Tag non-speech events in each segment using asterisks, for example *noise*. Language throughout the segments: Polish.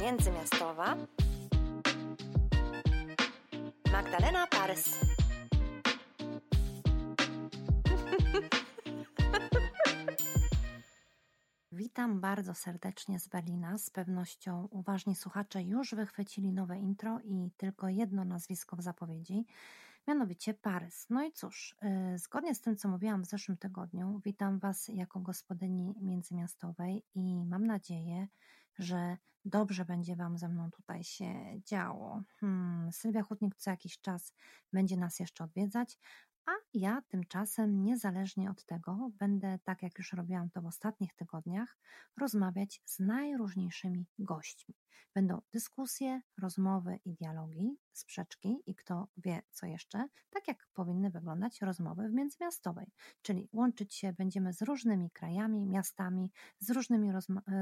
międzymiastowa Magdalena Parys. *laughs* Witam bardzo serdecznie z Berlina. Z pewnością uważni słuchacze już wychwycili nowe intro i tylko jedno nazwisko w zapowiedzi, mianowicie Parys. No i cóż, yy, zgodnie z tym, co mówiłam w zeszłym tygodniu, witam Was jako gospodyni międzymiastowej i mam nadzieję, że dobrze będzie Wam ze mną tutaj się działo. Hmm, Sylwia Hutnik co jakiś czas będzie nas jeszcze odwiedzać, a ja tymczasem, niezależnie od tego, będę, tak jak już robiłam to w ostatnich tygodniach, rozmawiać z najróżniejszymi gośćmi. Będą dyskusje, rozmowy i dialogi, sprzeczki i kto wie co jeszcze, tak jak powinny wyglądać rozmowy w międzymiastowej. Czyli łączyć się będziemy z różnymi krajami, miastami, z różnymi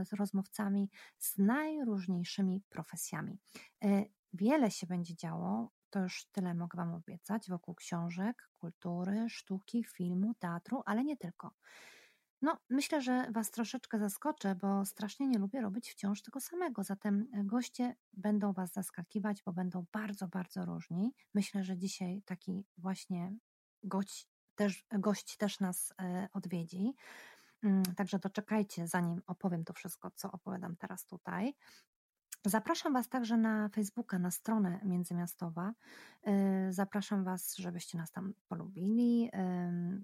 z rozmówcami, z najróżniejszymi profesjami. E, wiele się będzie działo to już tyle mogę Wam obiecać wokół książek, kultury, sztuki, filmu, teatru, ale nie tylko. No, myślę, że Was troszeczkę zaskoczę, bo strasznie nie lubię robić wciąż tego samego. Zatem e, goście będą Was zaskakiwać, bo będą bardzo, bardzo różni. Myślę, że dzisiaj taki właśnie gość też, gość też nas e, odwiedzi. Mm, także doczekajcie, zanim opowiem to wszystko, co opowiadam teraz tutaj. Zapraszam Was także na Facebooka, na stronę międzymiastowa. Y, zapraszam Was, żebyście nas tam polubili,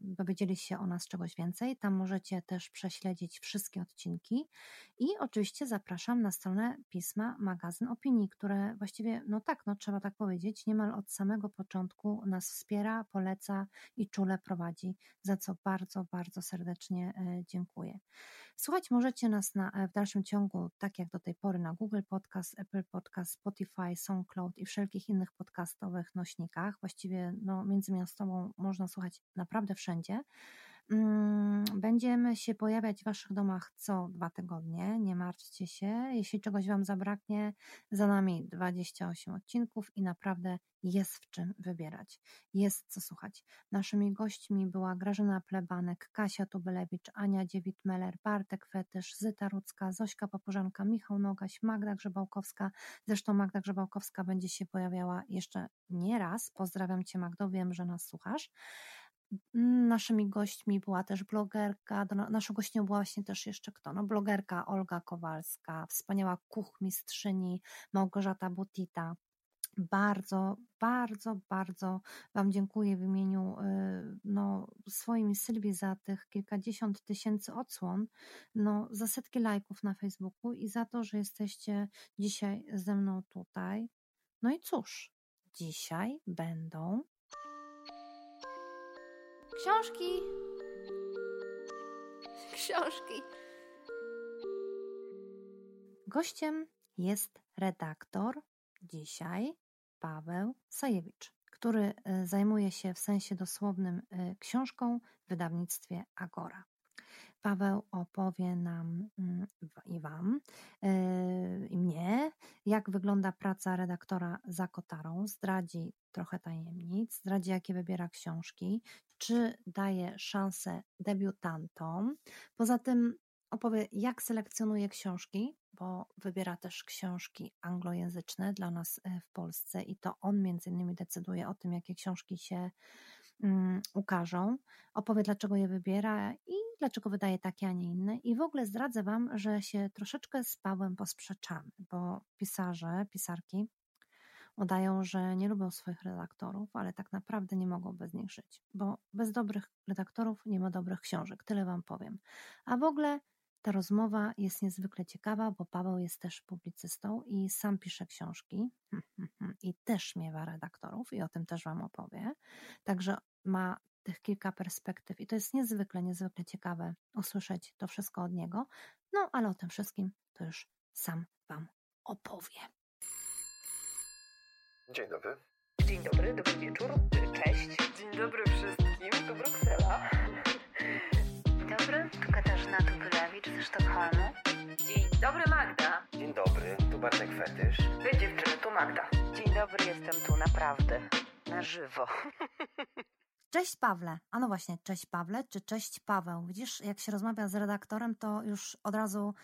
dowiedzieli się o nas czegoś więcej. Tam możecie też prześledzić wszystkie odcinki. I oczywiście zapraszam na stronę pisma Magazyn Opinii, które właściwie, no tak, no trzeba tak powiedzieć, niemal od samego początku nas wspiera, poleca i czule prowadzi, za co bardzo, bardzo serdecznie e, dziękuję. Słuchać możecie nas na, w dalszym ciągu, tak jak do tej pory, na Google Podcast, Podcast, Apple Podcast, Spotify, SoundCloud i wszelkich innych podcastowych nośnikach. Właściwie no, międzymiastową można słuchać naprawdę wszędzie. Mm, będziemy się pojawiać w Waszych domach co dwa tygodnie, nie martwcie się. Jeśli czegoś Wam zabraknie, za nami 28 odcinków i naprawdę jest w czym wybierać, jest co słuchać. Naszymi gośćmi była Grażyna Plebanek, Kasia Tubelewicz, Ania Dziewit-Meller, Bartek Fetysz, Zyta Rudzka, Zośka Papużanka, Michał Nogaś, Magda Grzebałkowska. Zresztą Magda Grzebałkowska będzie się pojawiała jeszcze nie raz. Pozdrawiam Cię Magdo, wiem, że nas słuchasz. Naszymi gośćmi była też blogerka, naszą gościnią była właśnie też jeszcze kto? No blogerka Olga Kowalska, wspaniała kuchmistrzyni Małgorzata Butita. Bardzo, bardzo, bardzo Wam dziękuję w imieniu y, no, swoim Sylwii za tych kilkadziesiąt tysięcy odsłon, no, za setki lajków na Facebooku i za to, że jesteście dzisiaj ze mną tutaj. No i cóż, dzisiaj będą Książki. Książki. Gościem jest redaktor dzisiaj Paweł Sajewicz, który e, zajmuje się w sensie dosłownym e, książką w wydawnictwie Agora. Paweł opowie nam mm, i Wam, e, i mnie, jak wygląda praca redaktora za kotarą, zdradzi trochę tajemnic, zdradzi jakie wybiera książki, czy daje szansę debiutantom. Poza tym opowie, jak selekcjonuje książki, bo wybiera też książki anglojęzyczne dla nas e, w Polsce i to on między innymi decyduje o tym, jakie książki się ukażą. Opowie, dlaczego je wybiera i dlaczego wydaje takie, a nie inne. I w ogóle zdradzę Wam, że się troszeczkę z Pawłem posprzeczamy, bo pisarze, pisarki udają, że nie lubią swoich redaktorów, ale tak naprawdę nie mogą bez nich żyć, bo bez dobrych redaktorów nie ma dobrych książek, tyle Wam powiem. A w ogóle ta rozmowa jest niezwykle ciekawa, bo Paweł jest też publicystą i sam pisze książki *laughs* i też miewa redaktorów i o tym też Wam opowie. Także ma tych kilka perspektyw i to jest niezwykle, niezwykle ciekawe usłyszeć to wszystko od niego. No, ale o tym wszystkim to już sam Wam opowie. Dzień dobry. Dzień dobry, dobry wieczór, cześć. Dzień dobry wszystkim, tu Bruksela. Dzień dobry, tu Katarzyna Tupylewicz ze Sztokholmu. Dzień dobry, Magda. Dzień dobry, tu Bartek Fetysz. Wy dziewczyny, tu Magda. Dzień dobry, jestem tu naprawdę, na żywo. *laughs* Cześć Pawle. A no właśnie, cześć Pawle, czy cześć Paweł. Widzisz, jak się rozmawia z redaktorem, to już od razu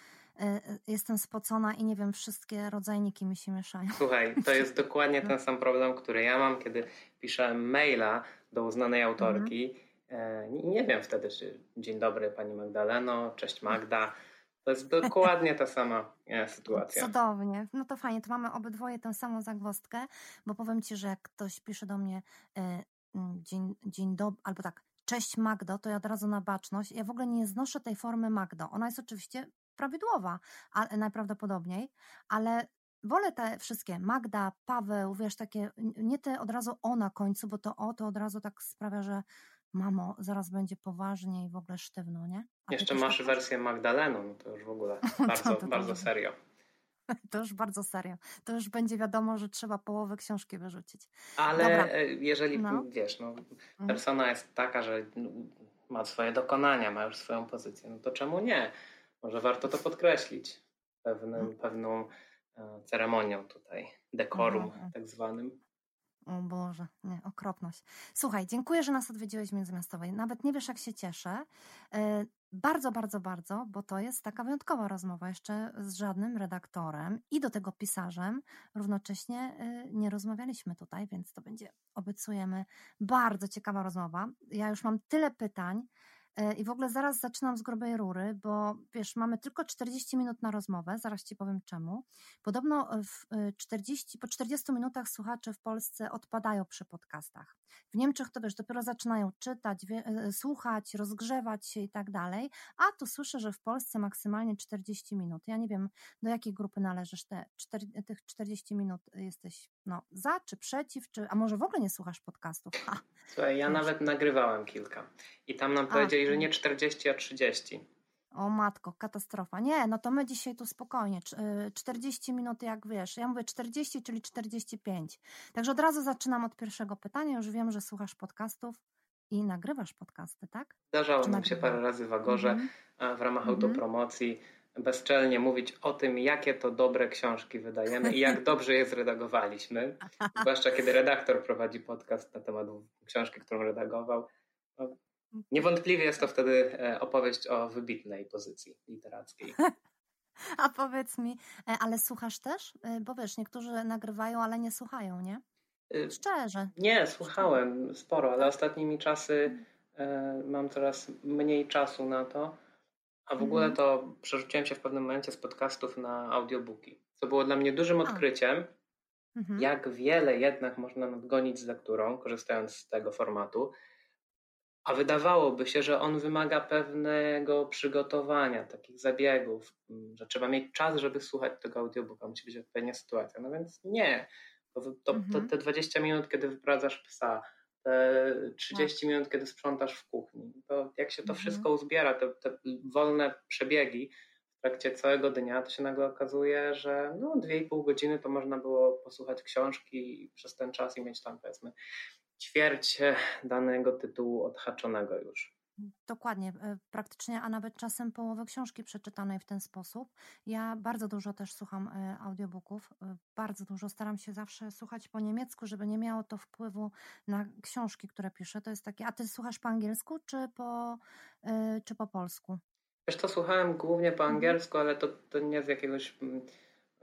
jestem spocona i nie wiem, wszystkie rodzajniki mi się mieszają. Słuchaj, to *laughs* jest dokładnie ten sam problem, który ja mam, kiedy piszę maila do uznanej autorki. Mhm. Nie wiem wtedy, czy dzień dobry Pani Magdaleno, cześć Magda. To jest dokładnie ta sama e, sytuacja. Cudownie. No to fajnie, to mamy obydwoje tę samą zagwozdkę, bo powiem Ci, że jak ktoś pisze do mnie e, dzień, dzień dobry, albo tak, cześć Magdo, to ja od razu na baczność. Ja w ogóle nie znoszę tej formy Magdo. Ona jest oczywiście prawidłowa, ale najprawdopodobniej, ale wolę te wszystkie Magda, Paweł, wiesz, takie, nie te od razu o na końcu, bo to o to od razu tak sprawia, że mamo, zaraz będzie poważnie i w ogóle sztywno, nie? A Jeszcze masz tak wersję Magdaleną, no to już w ogóle *laughs* bardzo, to, to bardzo serio. *laughs* To już bardzo serio. To już będzie wiadomo, że trzeba połowę książki wyrzucić. Ale Dobra. E, jeżeli no. wiesz, no, mhm. persona jest taka, że ma swoje dokonania, ma już swoją pozycję, no to czemu nie? Może warto to podkreślić pewnym, mhm. pewną e, ceremonią tutaj, dekorum mhm. tak zwanym. O Boże, nie, okropność. Słuchaj, dziękuję, że nas odwiedziłeś w Międzymiastowej. Nawet nie wiesz, jak się cieszę. E, bardzo, bardzo, bardzo, bo to jest taka wyjątkowa rozmowa. Jeszcze z żadnym redaktorem i do tego pisarzem równocześnie e, nie rozmawialiśmy tutaj, więc to będzie, obiecujemy, bardzo ciekawa rozmowa. Ja już mam tyle pytań, I w ogóle zaraz zaczynam z grubej rury, bo wiesz, mamy tylko 40 minut na rozmowę, zaraz ci powiem czemu. Podobno w 40, e, po 40 minutach słuchacze w Polsce odpadają przy podcastach. W Niemczech to wiesz, dopiero zaczynają czytać, e, słuchać, rozgrzewać się i tak dalej, a tu słyszę, że w Polsce maksymalnie 40 minut. Ja nie wiem, do jakiej grupy należysz, te, tych 40 minut jesteś no, za czy przeciw, czy, a może w ogóle nie słuchasz podcastów? Ha. Słuchaj, ja nawet nagrywałem kilka i tam nam powiedzieli, że nie 40, a 30. O matko, katastrofa. Nie, no to my dzisiaj tu spokojnie. 40 y, minut, jak wiesz. Ja mówię 40, czyli 45. Także od razu zaczynam od pierwszego pytania. Już wiem, że słuchasz podcastów i nagrywasz podcasty, tak? Zdarzało nam się parę razy w Agorze mm -hmm. w ramach mm -hmm. autopromocji bezczelnie mówić o tym, jakie to dobre książki wydajemy i jak dobrze je zredagowaliśmy. Zwłaszcza kiedy redaktor prowadzi podcast na temat książki, którą redagował. No, niewątpliwie jest to wtedy e, opowieść o wybitnej pozycji literackiej. *laughs* A powiedz mi, e, ale słuchasz też? E, bo wiesz, niektórzy nagrywają, ale nie słuchają, nie? Szczerze. Nie, słuchałem sporo, ale ostatnimi czasy mam coraz mniej czasu na to. A w ogóle mhm. to przerzuciłem się w pewnym momencie z podcastów na audiobooki, co było dla mnie dużym odkryciem, mhm. jak wiele jednak można nadgonić z lekturą, korzystając z tego formatu. A wydawałoby się, że on wymaga pewnego przygotowania, takich zabiegów, mm, że trzeba mieć czas, żeby słuchać tego audiobooka, musi być odpowiednia sytuacja. No więc nie. To, to, to, mhm. te 20 minut, kiedy wyprowadzasz psa, 30 tak. minut, kiedy sprzątasz w kuchni. To jak się to mhm. wszystko uzbiera, te, te, wolne przebiegi w trakcie całego dnia, to się nagle okazuje, że no 2,5 godziny to można było posłuchać książki przez ten czas i mieć tam powiedzmy ćwierć danego tytułu odhaczonego już. Dokładnie, e, praktycznie, a nawet czasem połowę książki przeczytanej w ten sposób. Ja bardzo dużo też słucham e, audiobooków, e, bardzo dużo. Staram się zawsze słuchać po niemiecku, żeby nie miało to wpływu na książki, które piszę. To jest takie, a ty słuchasz po angielsku czy po, czy po polsku? Wiesz to słuchałem głównie po mhm. angielsku, ale to, to nie z jakiegoś mm,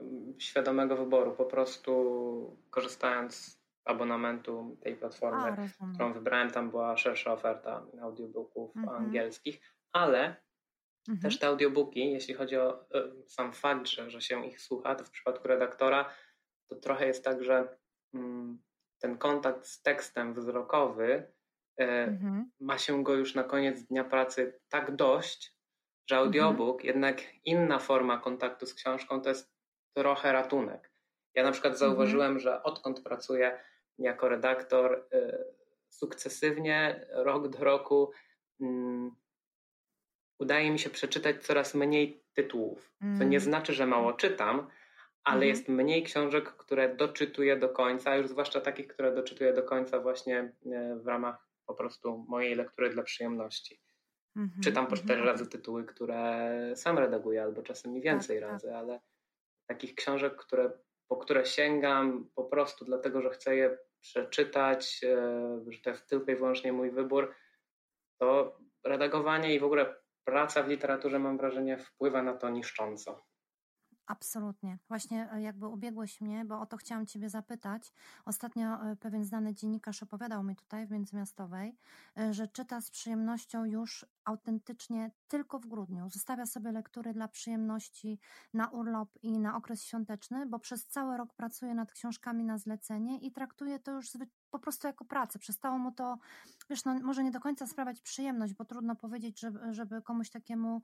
mm, świadomego wyboru. Po prostu korzystając abonamentu tej platformy, A, którą wybrałem, tam była szersza oferta audiobooków mhm. angielskich, ale mhm. też te audiobooki, jeśli chodzi o e, sam fakt, że, że się ich słucha, to w przypadku redaktora to trochę jest tak, że mm, ten kontakt z tekstem wzrokowy e, mhm. ma się go już na koniec dnia pracy tak dość, że mhm. audiobook, jednak inna forma kontaktu z książką, to jest trochę ratunek. Ja na przykład mhm. zauważyłem, że odkąd pracuję jako redaktor y, sukcesywnie, rok do roku mm, udaje mi się przeczytać coraz mniej tytułów. Co nie mm. znaczy, że mało czytam, ale mm. jest mniej książek, które doczytuję do końca, już zwłaszcza takich, które doczytuję do końca właśnie y, w ramach po prostu mojej lektury dla przyjemności. Mm -hmm, Czytam po cztery mm -hmm. razy tytuły, które sam redaguję, albo czasem więcej tak, tak. razy, tak. ale takich książek, które, po które sięgam po prostu dlatego, że chcę je przeczytać, e, że to jest tylko i wyłącznie mój wybór, to redagowanie i w ogóle praca w literaturze, mam wrażenie, wpływa na to niszcząco. Absolutnie. Właśnie e, jakby ubiegłeś mnie, bo o to chciałam Ciebie zapytać. Ostatnio e, pewien znany dziennikarz opowiadał mi tutaj w Międzymiastowej, e, że czyta z przyjemnością już autentycznie tylko w grudniu. Zostawia sobie lektury dla przyjemności na urlop i na okres świąteczny, bo przez cały rok pracuje nad książkami na zlecenie i traktuje to już po prostu jako pracę. Przestało mu to, wiesz, no, może nie do końca sprawiać przyjemność, bo trudno powiedzieć, żeby, żeby komuś takiemu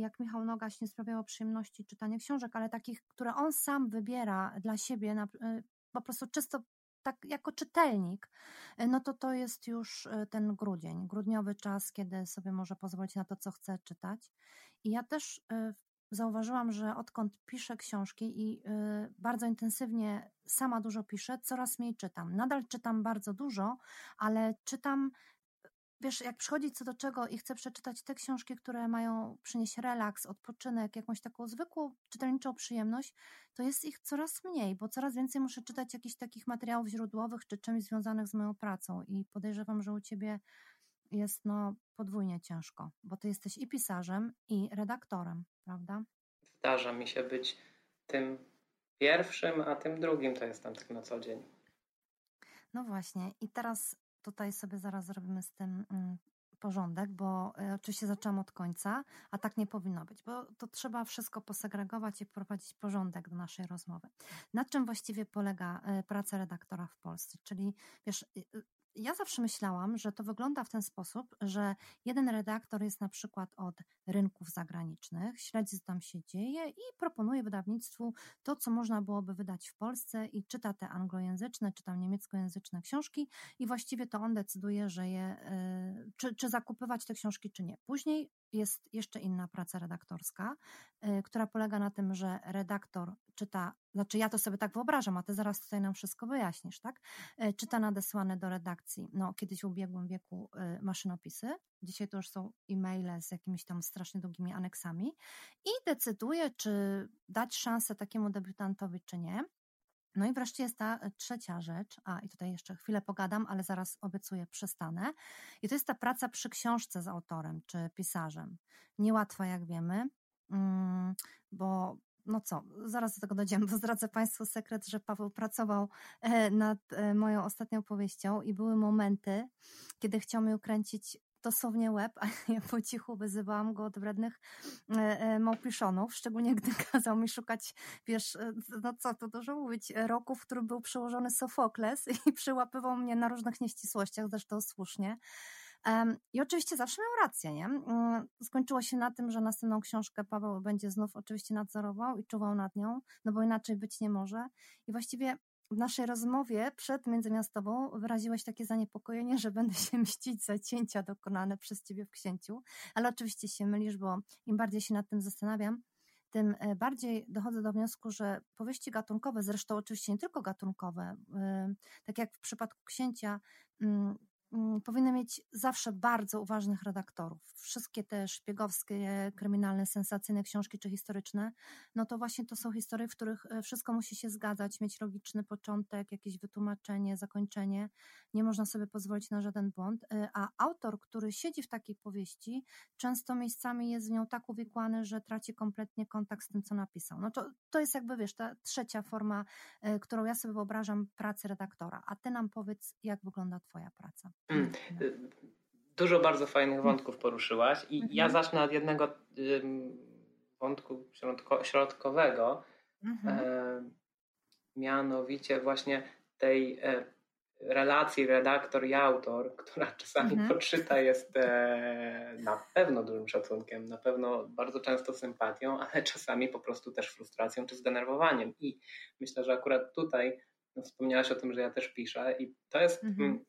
jak Michał Nogaś nie sprawiało przyjemności czytanie książek, ale takich, które on sam wybiera dla siebie, na, y, po prostu czysto tak jako czytelnik, y, no to to jest już ten grudzień, grudniowy czas, kiedy sobie może pozwolić na to, co chce czytać. I ja też zauważyłam, że odkąd piszę książki i bardzo intensywnie sama dużo piszę, coraz mniej czytam. Nadal czytam bardzo dużo, ale czytam wiesz, jak przychodzi co do czego i chcę przeczytać te książki, które mają przynieść relaks, odpoczynek, jakąś taką zwykłą czytelniczą przyjemność, to jest ich coraz mniej, bo coraz więcej muszę czytać jakichś takich materiałów źródłowych czy czymś związanych z moją pracą i podejrzewam, że u ciebie jest no podwójnie ciężko, bo ty jesteś i pisarzem, i redaktorem, prawda? Zdarza mi się być tym pierwszym, a tym drugim to jestem tak na co dzień. No właśnie, i teraz tutaj sobie zaraz zrobimy z tym mm, porządek, bo e, oczywiście zaczęłam od końca, a tak nie powinno być, bo to trzeba wszystko posegregować i wprowadzić porządek do naszej rozmowy. Na czym właściwie polega e, praca redaktora w Polsce? Czyli wiesz, ja zawsze myślałam, że to wygląda w ten sposób, że jeden redaktor jest na przykład od rynków zagranicznych, śledzi, co tam się dzieje i proponuje wydawnictwu to, co można byłoby wydać w Polsce i czyta te anglojęzyczne, czy tam niemieckojęzyczne książki i właściwie to on decyduje, że je, y, czy, czy zakupywać te książki, czy nie. Później jest jeszcze inna praca redaktorska, y, która polega na tym, że redaktor czyta, znaczy ja to sobie tak wyobrażam, a ty zaraz tutaj nam wszystko wyjaśnisz, tak? Y, czyta nadesłane do redakcji, no kiedyś w ubiegłym wieku y, maszynopisy, dzisiaj to już są e-maile z jakimiś tam strasznie długimi aneksami i decyduje, czy dać szansę takiemu debiutantowi, czy nie. No i wreszcie jest ta e, trzecia rzecz, a i tutaj jeszcze chwilę pogadam, ale zaraz obiecuję, przestanę. I to jest ta praca przy książce z autorem czy pisarzem. Niełatwa, jak wiemy, mm, bo no co, zaraz do tego dojdziemy, bo zdradzę Państwu sekret, że Paweł pracował e, nad e, moją ostatnią powieścią i były momenty, kiedy chciał mi ukręcić dosłownie łeb, a *laughs* ja po cichu wyzywałam go od wrednych e, e, małpiszonów, szczególnie gdy *laughs* kazał mi szukać, wiesz, e, no co tu dużo mówić, roku, w którym był przełożony Sofokles *laughs* i przyłapywał mnie na różnych nieścisłościach, zresztą słusznie. I oczywiście zawsze miał rację, nie? Mm, skończyło się na tym, że następną książkę Paweł będzie znów oczywiście nadzorował i czuwał nad nią, no bo inaczej być nie może. I właściwie w naszej rozmowie przed międzymiastową wyraziłeś takie zaniepokojenie, że będę się mścić za cięcia dokonane przez ciebie w księciu, ale oczywiście się mylisz, bo im bardziej się nad tym zastanawiam, tym e, bardziej dochodzę do wniosku, że powieści gatunkowe, zresztą oczywiście nie tylko gatunkowe, e, tak jak w przypadku księcia, mm, powinny mieć zawsze bardzo uważnych redaktorów. Wszystkie te szpiegowskie, kryminalne, sensacyjne książki czy historyczne, no to właśnie to są historie, w których e, wszystko musi się zgadzać, mieć logiczny początek, jakieś wytłumaczenie, zakończenie. Nie można sobie pozwolić na żaden błąd. E, a autor, który siedzi w takiej powieści, często miejscami jest w nią tak uwikłany, że traci kompletnie kontakt z tym, co napisał. No to, to jest jakby, wiesz, ta trzecia forma, e, którą ja sobie wyobrażam pracy redaktora. A ty nam powiedz, jak wygląda twoja praca. Mm. Dużo bardzo fajnych wątków poruszyłaś i ja mhm. zacznę od jednego wątku środko, środkowego, mhm. e, mianowicie właśnie tej e, relacji redaktor i autor, *laughs* która czasami mhm. poczyta jest e, na pewno dużym szacunkiem, na pewno bardzo często sympatią, ale *laughs* czasami po prostu też frustracją czy zdenerwowaniem. I myślę, że akurat tutaj no, wspomniałaś o tym, że ja też piszę i to jest mhm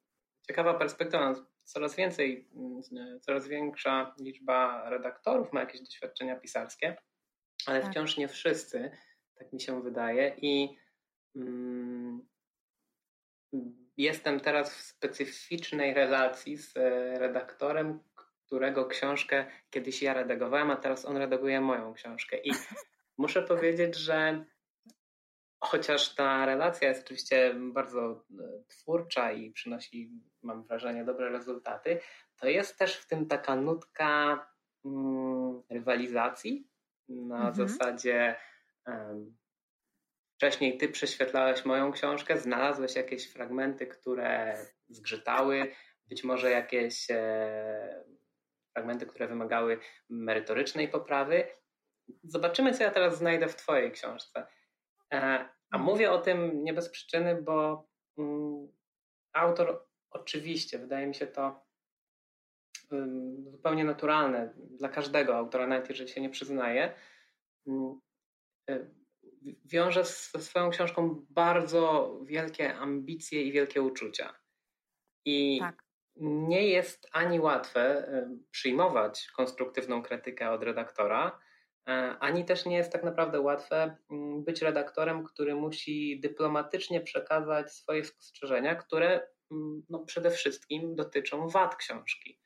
ciekawa perspektywa. Coraz więcej, mm, coraz większa liczba redaktorów ma jakieś doświadczenia pisarskie, ale tak. wciąż nie wszyscy, tak mi się wydaje. I mm, jestem teraz w specyficznej relacji z e, redaktorem, którego książkę kiedyś ja redagowałem, a teraz on redaguje moją książkę. I *laughs* muszę powiedzieć, że chociaż ta relacja jest oczywiście bardzo e, twórcza i przynosi, mam wrażenie, dobre rezultaty, to jest też w tym taka nutka mm, rywalizacji, na mhm. zasadzie um, wcześniej ty prześwietlałeś moją książkę, znalazłeś jakieś fragmenty, które zgrzytały, być może jakieś e, fragmenty, które wymagały merytorycznej poprawy. Zobaczymy, co ja teraz znajdę w Twojej książce. E, a mhm. mówię o tym nie bez przyczyny, bo mm, autor oczywiście, wydaje mi się to zupełnie naturalne dla każdego autora, nawet jeżeli się nie przyznaje, mm, e, wiąże ze swoją książką bardzo wielkie ambicje i wielkie uczucia. I tak. nie jest ani łatwe przyjmować konstruktywną krytykę od redaktora, ani też nie jest tak naprawdę łatwe mm, być redaktorem, który musi dyplomatycznie przekazać swoje spostrzeżenia, które mm, no, przede wszystkim dotyczą wad książki.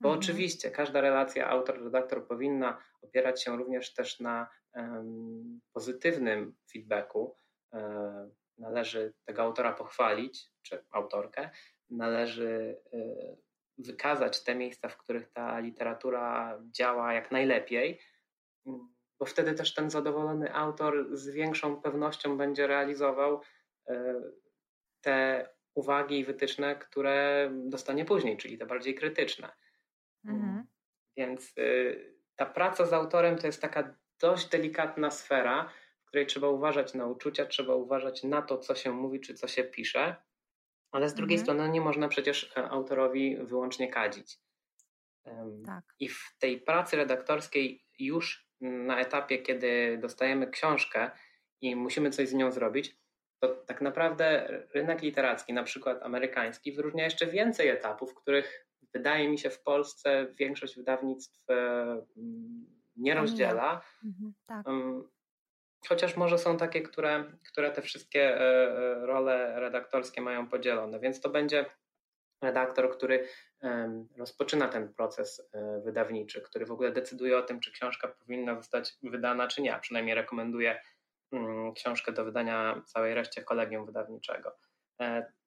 Bo mhm. oczywiście każda relacja autor-redaktor powinna opierać się również też na um, pozytywnym feedbacku. Um, należy tego autora pochwalić, czy autorkę, należy um, wykazać te miejsca, w których ta literatura działa jak najlepiej, bo wtedy też ten zadowolony autor z większą pewnością będzie realizował e, te uwagi i wytyczne, które dostanie później, czyli te bardziej krytyczne. Mhm. Więc y, ta praca z autorem to jest taka dość delikatna sfera, w której trzeba uważać na uczucia, trzeba uważać na to, co się mówi, czy co się pisze, ale z drugiej mhm. strony nie można przecież e, autorowi wyłącznie kadzić. Tak. I w tej pracy redaktorskiej już na etapie, kiedy dostajemy książkę i musimy coś z nią zrobić, to tak naprawdę rynek literacki, na przykład amerykański, wyróżnia jeszcze więcej etapów, których wydaje mi się w Polsce większość wydawnictw e, nie rozdziela. Mhm, tak. Chociaż może są takie, które, które te wszystkie e, e, role redaktorskie mają podzielone, więc to będzie redaktor, który rozpoczyna ten proces wydawniczy, który w ogóle decyduje o tym, czy książka powinna zostać wydana, czy nie, a przynajmniej rekomenduje mm, książkę do wydania całej reszcie kolegium wydawniczego.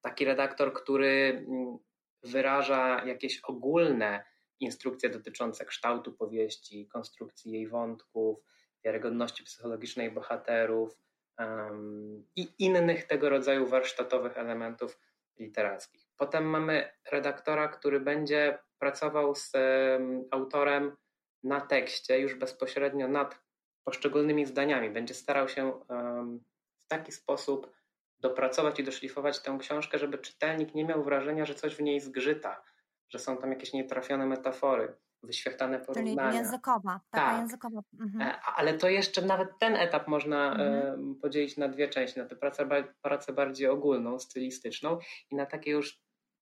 Taki redaktor, który mm, wyraża jakieś ogólne instrukcje dotyczące kształtu powieści, konstrukcji jej wątków, wiarygodności psychologicznej bohaterów um, i innych tego rodzaju warsztatowych elementów literackich. Potem mamy redaktora, który będzie pracował z autorem na tekście, już bezpośrednio nad poszczególnymi zdaniami. Będzie starał się w taki sposób dopracować i doszlifować tę książkę, żeby czytelnik nie miał wrażenia, że coś w niej zgrzyta, że są tam jakieś nietrafione metafory, wyświetlane porównania. Czyli językowa, taka tak. językowa. Mhm. E, ale to jeszcze nawet ten etap można mhm. podzielić na dwie części, na tę pracę, pracę bardziej ogólną, stylistyczną i na takie już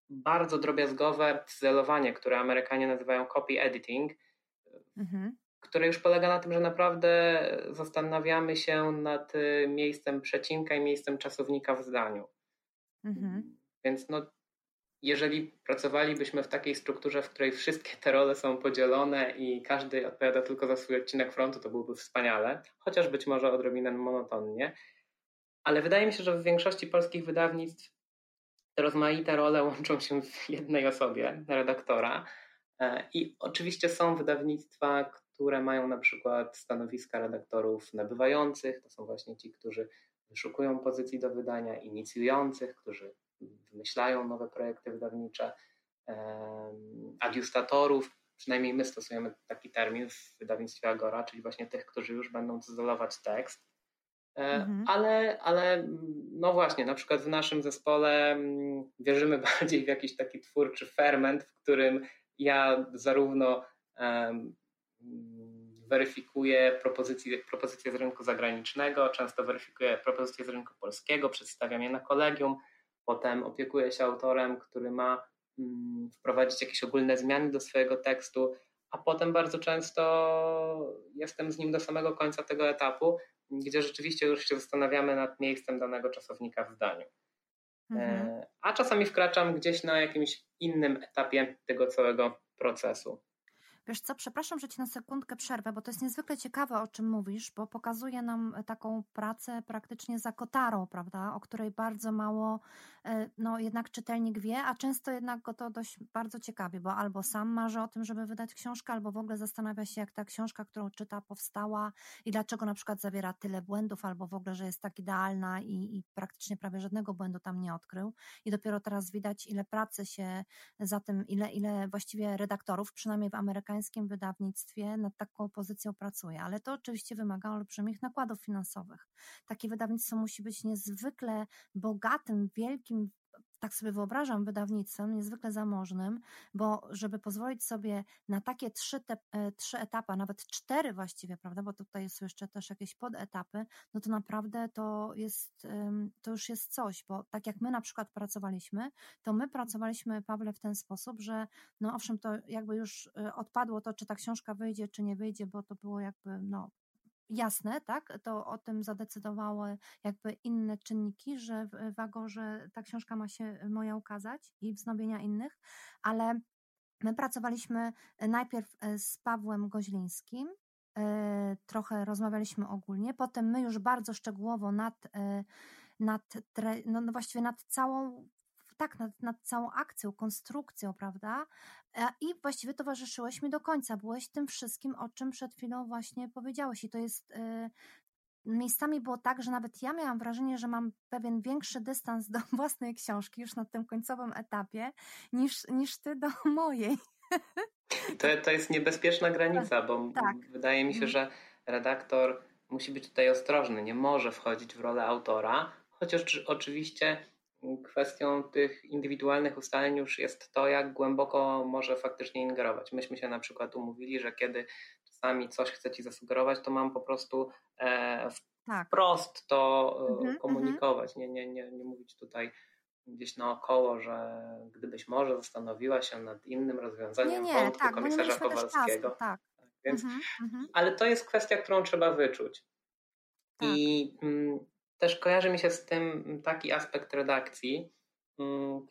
bardzo drobiazgowe cyzelowanie, które Amerykanie nazywają copy editing, mhm które już polega na tym, że naprawdę zastanawiamy się nad y, miejscem przecinka i miejscem czasownika w zdaniu. Mhm. Więc no, jeżeli pracowalibyśmy w takiej strukturze, w której wszystkie te role są podzielone i każdy odpowiada tylko za swój odcinek frontu, to byłoby wspaniale, chociaż być może odrobinę monotonnie. Ale wydaje mi się, że w większości polskich wydawnictw te rozmaite role łączą się w jednej osobie, redaktora. E, I oczywiście są wydawnictwa, które mają na przykład stanowiska redaktorów nabywających, to są właśnie ci, którzy wyszukują pozycji do wydania, inicjujących, którzy wymyślają nowe projekty wydawnicze, adiustatorów, przynajmniej my stosujemy taki termin w wydawnictwie Agora, czyli właśnie tych, którzy już będą cyzelować tekst. E, mhm. Ale, ale no właśnie, na przykład w naszym zespole mm, wierzymy *laughs* bardziej w jakiś taki twórczy ferment, w którym ja zarówno weryfikuję propozycje, propozycje z rynku zagranicznego, często weryfikuję propozycje z rynku polskiego, przedstawiam je na kolegium, potem opiekuję się autorem, który ma mm, wprowadzić jakieś ogólne zmiany do swojego tekstu, a potem bardzo często jestem z nim do samego końca tego etapu, gdzie rzeczywiście już się zastanawiamy nad miejscem danego czasownika w zdaniu. Mhm. E, a czasami wkraczam gdzieś na jakimś innym etapie tego całego procesu. Wiesz co, przepraszam, że ci na sekundkę przerwę, bo to jest niezwykle ciekawe, o czym mówisz, bo pokazuje nam taką pracę praktycznie za kotarą, prawda, o której bardzo mało e, no, jednak czytelnik wie, a często jednak go to dość bardzo ciekawi, bo albo sam marzy o tym, żeby wydać książkę, albo w ogóle zastanawia się, jak ta książka, którą czyta, powstała i dlaczego na przykład zawiera tyle błędów, albo w ogóle, że jest tak idealna i, i praktycznie prawie żadnego błędu tam nie odkrył. I dopiero teraz widać, ile pracy się za tym, ile, ile właściwie redaktorów, przynajmniej w amerykańskim wydawnictwie, nad taką pozycją pracuje. Ale to oczywiście wymaga olbrzymich nakładów finansowych. Takie wydawnictwo musi być niezwykle bogatym, wielkim tak sobie wyobrażam wydawnictwem niezwykle zamożnym, bo żeby pozwolić sobie na takie trzy, te, e, trzy etapy, nawet cztery właściwie, prawda, bo tutaj są jeszcze też jakieś podetapy, no to naprawdę to jest, to już jest coś, bo tak jak my na przykład pracowaliśmy, to my pracowaliśmy, Pawle, w ten sposób, że no owszem, to jakby już e, odpadło to, czy ta książka wyjdzie, czy nie wyjdzie, bo to było jakby, no jasne, tak, to o tym zadecydowały jakby inne czynniki, że w Agorze ta książka ma się moja ukazać i wznowienia innych, ale my pracowaliśmy najpierw e, z Pawłem Goźlińskim, trochę rozmawialiśmy ogólnie, potem my już bardzo szczegółowo nad, nad no, no właściwie nad całą tak, nad, nad całą akcją, konstrukcją, prawda? E, I właściwie towarzyszyłeś mi do końca. Byłeś tym wszystkim, o czym przed chwilą właśnie powiedziałeś. I to jest. Yy, miejscami było tak, że nawet ja miałam wrażenie, że mam pewien większy dystans do *laughs* własnej książki już na tym końcowym etapie, niż, niż ty do *laughs* mojej. To, to jest niebezpieczna granica, bo tak. wydaje mi się, mhm. że redaktor musi być tutaj ostrożny, nie może wchodzić w rolę autora, chociaż oczywiście kwestią tych indywidualnych ustaleń już jest to, jak głęboko może faktycznie ingerować. Myśmy się na przykład umówili, że kiedy czasami coś chce ci zasugerować, to mam po prostu e, tak. wprost to e, mhm, mhm, komunikować, nie, nie, nie, nie mówić tutaj gdzieś naokoło, że gdybyś może zastanowiła się nad innym rozwiązaniem nie, nie, wątku tak, komisarza Kowalskiego. Czasu, tak. Więc, mhm, mhm, ale to jest kwestia, którą trzeba wyczuć. Tak. I mm, też kojarzy mi się z tym taki aspekt redakcji, mm,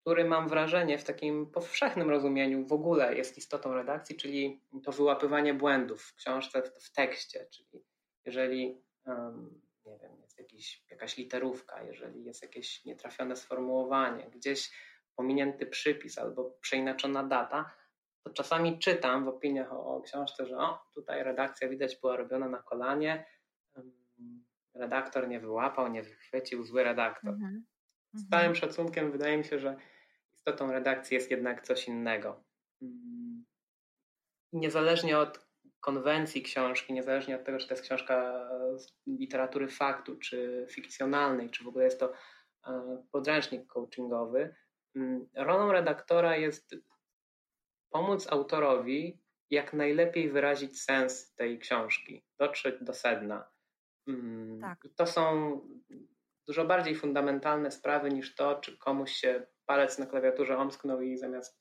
który mam wrażenie w takim powszechnym rozumieniu w ogóle jest istotą redakcji, czyli to wyłapywanie błędów w książce, w, tekście, czyli jeżeli nie wiem, jest jakiś, jakaś literówka, jeżeli jest jakieś nietrafione sformułowanie, gdzieś pominięty przypis albo przeinaczona data, to czasami czytam w opiniach o, o książce, że o, tutaj redakcja widać była robiona na kolanie, redaktor nie wyłapał, nie wychwycił, zły redaktor. Mhm. Z całym mhm. szacunkiem wydaje mi się, że istotą redakcji jest jednak coś innego. Mm. Niezależnie od konwencji książki, niezależnie od tego, czy to jest książka z literatury faktu, czy fikcjonalnej, czy w ogóle jest to e, podręcznik coachingowy, mm, rolą redaktora jest pomóc autorowi jak najlepiej wyrazić sens tej książki, dotrzeć do sedna. Mm, tak. To są dużo bardziej fundamentalne sprawy niż to, czy komuś się palec na klawiaturze omsknął i zamiast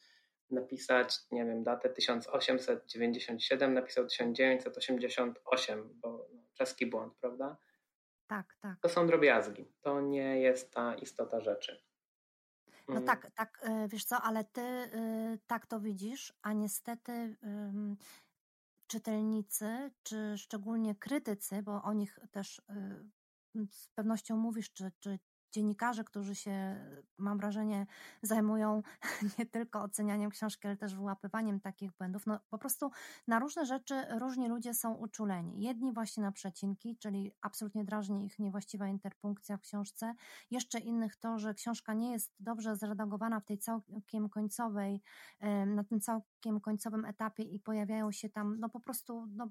napisać, nie wiem, datę 1897 napisał 1988, bo czeski błąd, prawda? Tak, tak. To są drobiazgi. To nie jest ta istota rzeczy. No mm. tak, tak, y, wiesz co, ale ty y, tak to widzisz, a niestety czytelnicy, czy szczególnie krytycy, bo o nich też y, z pewnością mówisz, czy, czy dziennikarze, którzy się, mam wrażenie, zajmują *laughs* nie tylko ocenianiem książki, ale też wyłapywaniem takich błędów. No, po prostu na różne rzeczy różni ludzie są uczuleni. Jedni właśnie na przecinki, czyli absolutnie drażni ich niewłaściwa interpunkcja w książce. Jeszcze innych to, że książka nie jest dobrze zredagowana w tej całkiem końcowej, na tym całkiem końcowym etapie i pojawiają się tam no po prostu no,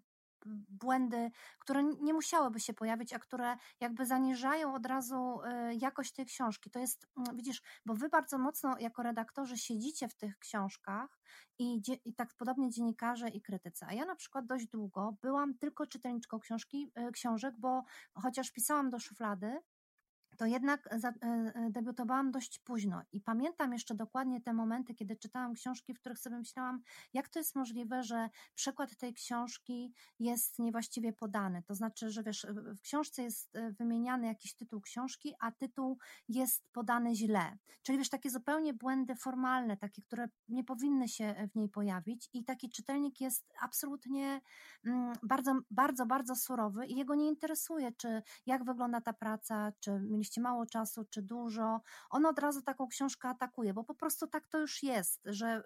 błędy, które nie musiałyby się pojawić, a które jakby zaniżają od razu y, jakość tej książki. To jest, mm, widzisz, bo wy bardzo mocno jako redaktorzy siedzicie w tych książkach i, i tak podobnie dziennikarze i krytycy. A ja na przykład dość długo byłam tylko czytelniczką książki, y, książek, bo chociaż pisałam do szuflady, to jednak e, debiutowałam dość późno. I pamiętam jeszcze dokładnie te momenty, kiedy czytałam książki, w których sobie myślałam, jak to jest możliwe, że przekład tej książki jest niewłaściwie podany. To znaczy, że wiesz, w książce jest wymieniany jakiś tytuł książki, a tytuł jest podany źle. Czyli wiesz, takie zupełnie błędy formalne, takie, które nie powinny się w niej pojawić. I taki czytelnik jest absolutnie mm, bardzo, bardzo, bardzo surowy i jego nie interesuje, czy jak wygląda ta praca, czy mało czasu, czy dużo. On od razu taką książkę atakuje, bo po prostu tak to już jest, że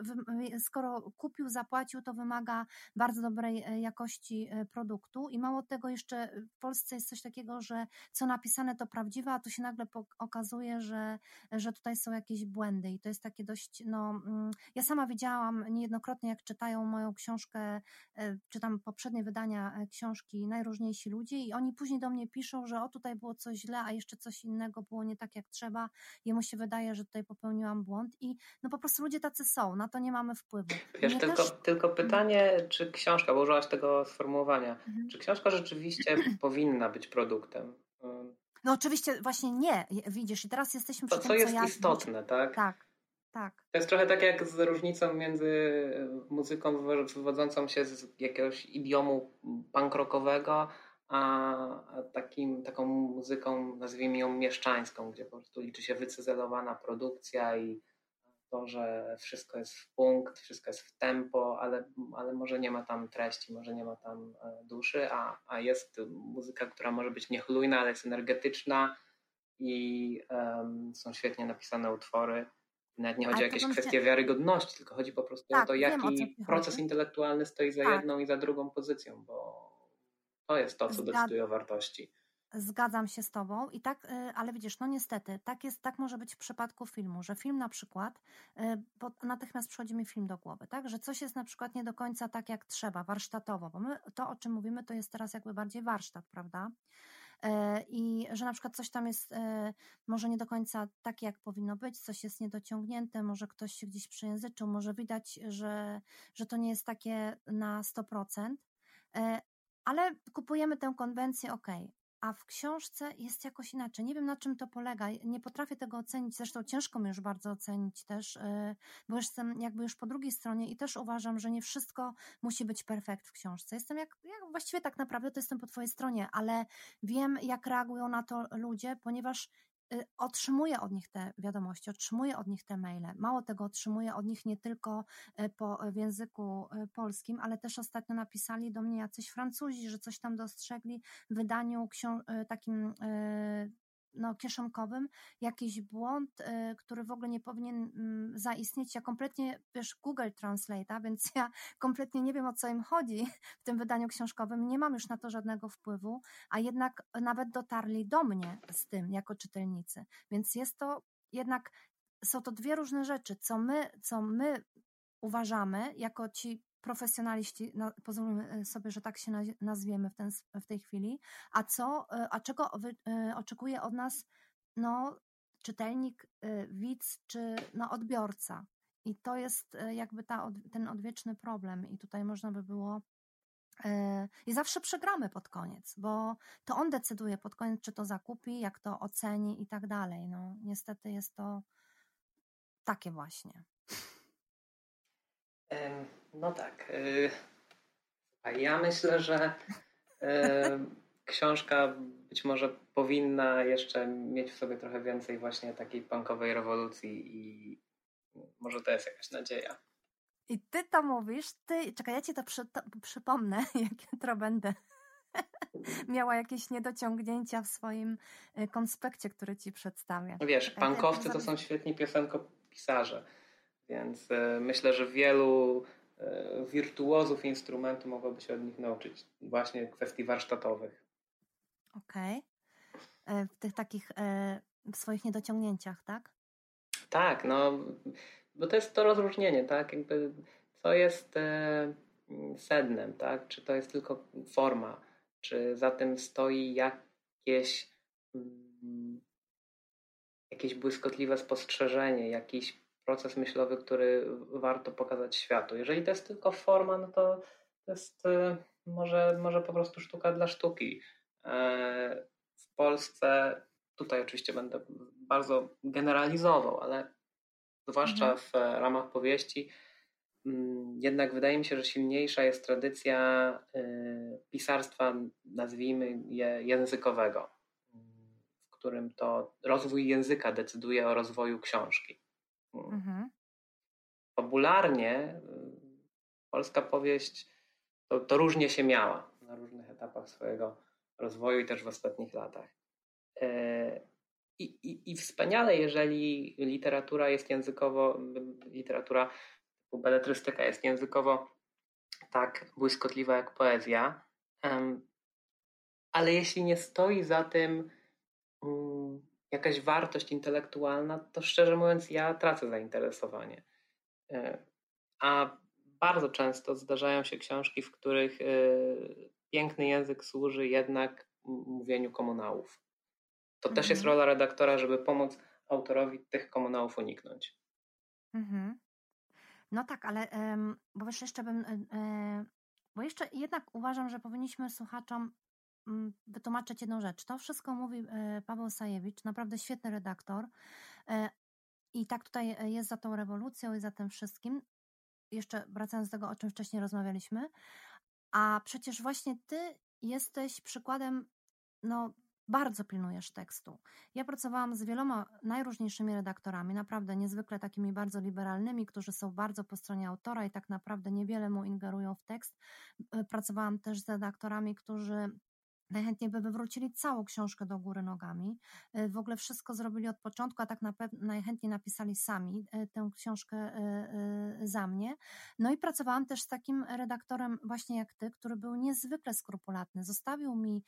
skoro kupił, zapłacił, to wymaga bardzo dobrej e, jakości e, produktu i mało tego jeszcze w Polsce jest coś takiego, że co napisane to prawdziwe, a tu się nagle okazuje, że, że tutaj są jakieś błędy i to jest takie dość, no mm, ja sama widziałam niejednokrotnie jak czytają moją książkę, e, czytam poprzednie wydania książki najróżniejsi ludzie i oni później do mnie piszą, że o tutaj było coś źle, a jeszcze coś innego było nie tak jak trzeba, jemu się wydaje, że tutaj popełniłam błąd i no po prostu ludzie tacy są, na to nie mamy wpływu. Wiesz, tylko, też... tylko pytanie, czy książka, bo użyłaś tego sformułowania, mhm. czy książka rzeczywiście *clears throat* powinna być produktem? No oczywiście właśnie nie, widzisz, i teraz jesteśmy przy to, tym, co jest co istotne, tak? Tak. Tak. To jest trochę tak jak z różnicą między muzyką wywodzącą się z jakiegoś idiomu punk rockowego, a takim, taką muzyką, nazwijmy ją mieszczańską, gdzie po prostu liczy się wycyzelowana produkcja i to, że wszystko jest w punkt, wszystko jest w tempo, ale, ale może nie ma tam treści, może nie ma tam e, duszy, a, a jest muzyka, która może być niechlujna, ale jest energetyczna i um, są świetnie napisane utwory. Nawet nie chodzi o jakieś kwestie wiarygodności, tylko chodzi po prostu tak, o to, jaki wiem, proces intelektualny stoi za tak. jedną i za drugą pozycją, bo to jest to, co decyduje o wartości. Zgadzam się z Tobą i tak, y, ale widzisz, no niestety, tak jest, tak może być w przypadku filmu, że film na przykład, y, bo natychmiast przychodzi mi film do głowy, tak, że coś jest na przykład nie do końca tak jak trzeba, warsztatowo, bo my to, o czym mówimy, to jest teraz jakby bardziej warsztat, prawda? Y, I że na przykład coś tam jest może nie do końca takie, jak powinno być, coś jest niedociągnięte, może ktoś się gdzieś przejęzyczył, może widać, że, że to nie jest takie na 100%, ale kupujemy tę konwencję, ok, a w książce jest jakoś inaczej. Nie wiem na czym to polega, nie potrafię tego ocenić, zresztą ciężko mi już bardzo ocenić też, y, bo jestem jakby już po drugiej stronie i też uważam, że nie wszystko musi być perfekt w książce. Jestem jak, jak właściwie tak naprawdę to jestem po twojej stronie, ale wiem jak reagują na to ludzie, ponieważ otrzymuję od nich te wiadomości, otrzymuję od nich te maile. Mało tego, otrzymuję od nich nie tylko y, po, w języku y, polskim, ale też ostatnio napisali do mnie jacyś Francuzi, że coś tam dostrzegli w wydaniu takim no, kieszonkowym jakiś błąd, y, który w ogóle nie powinien mm, zaistnieć. Ja kompletnie, wiesz, Google Translate, więc ja kompletnie nie wiem o co im chodzi w tym wydaniu książkowym, nie mam już na to żadnego wpływu, a jednak nawet dotarli do mnie z tym jako czytelnicy. Więc jest to jednak, są to dwie różne rzeczy, co my, co my uważamy jako ci profesjonaliści, no, pozwólmy e, sobie, że tak się nazwiemy w, ten, w tej chwili, a co, e, a czego wy, e, oczekuje od nas no, czytelnik, widz czy no, odbiorca. I to jest jakby ta, ten odwieczny problem i tutaj można by było i zawsze przegramy pod koniec, bo to on decyduje pod koniec, czy to zakupi, jak to oceni i tak dalej. No, niestety jest to takie właśnie. No tak. Y, a ja myślę, że y, książka być może powinna jeszcze mieć w sobie trochę więcej właśnie takiej punkowej rewolucji i może to jest jakaś nadzieja. I ty to mówisz, ty, czekaj, ja ci to, przy, to przypomnę, *laughs* jak jutro będę *laughs* miała jakieś niedociągnięcia w swoim y, konspekcie, który ci przedstawię. Wiesz, punkowcy to są świetni piosenkopisarze, więc myślę, że wielu E, wirtuozów instrumentu mogłoby się od nich nauczyć. Właśnie kwestii warsztatowych. Okej. Okay. E, w tych takich e, w swoich niedociągnięciach, tak? Tak, no, bo to jest to rozróżnienie, tak? Jakby co jest sednem, tak? Czy to jest tylko forma, czy za tym stoi jakieś mm, jakieś błyskotliwe spostrzeżenie, jakiś proces myślowy, który warto pokazać światu. Jeżeli to jest tylko forma, no to to jest y, może, może po prostu sztuka dla sztuki. E, w Polsce tutaj oczywiście będę bardzo generalizował, ale zwłaszcza mhm. w ramach powieści, mm, jednak wydaje mi się, że silniejsza jest tradycja y, pisarstwa, nazwijmy je językowego, w którym to rozwój języka decyduje o rozwoju książki. Mhm. Fabularnie y, polska powieść to, to różnie się miała na różnych etapach swojego rozwoju i też w ostatnich latach. E, I, i, I wspaniale, jeżeli literatura jest językowo, literatura beletrystyka jest językowo tak błyskotliwa jak poezja, ale jeśli nie stoi za tym mm, jakaś wartość intelektualna, to szczerze mówiąc ja tracę zainteresowanie. E, a bardzo często zdarzają się książki, w których e, piękny język służy jednak mówieniu komunałów. To mhm. też jest mhm. rola redaktora, żeby pomóc autorowi tych komunałów uniknąć. Mhm. No tak, ale bo jeszcze bym, e, bo jeszcze jednak uważam, że powinniśmy słuchaczom wytłumaczyć jedną rzecz. To wszystko mówi e, Paweł Sajewicz, naprawdę świetny redaktor. I tak tutaj jest za tą rewolucją i za tym wszystkim. Jeszcze wracając do tego, o czym wcześniej rozmawialiśmy. A przecież właśnie ty jesteś przykładem no, bardzo pilnujesz tekstu. Ja pracowałam z wieloma najróżniejszymi redaktorami, naprawdę niezwykle takimi bardzo liberalnymi, którzy są bardzo po stronie autora i tak naprawdę niewiele mu ingerują w tekst. E, pracowałam też z redaktorami, którzy najchętniej by wywrócili całą książkę do góry nogami. Y, w ogóle wszystko zrobili od początku, a tak na najchętniej napisali sami y, tę książkę y, za mnie. No i pracowałam też z takim redaktorem właśnie jak ty, który był niezwykle skrupulatny. Zostawił mi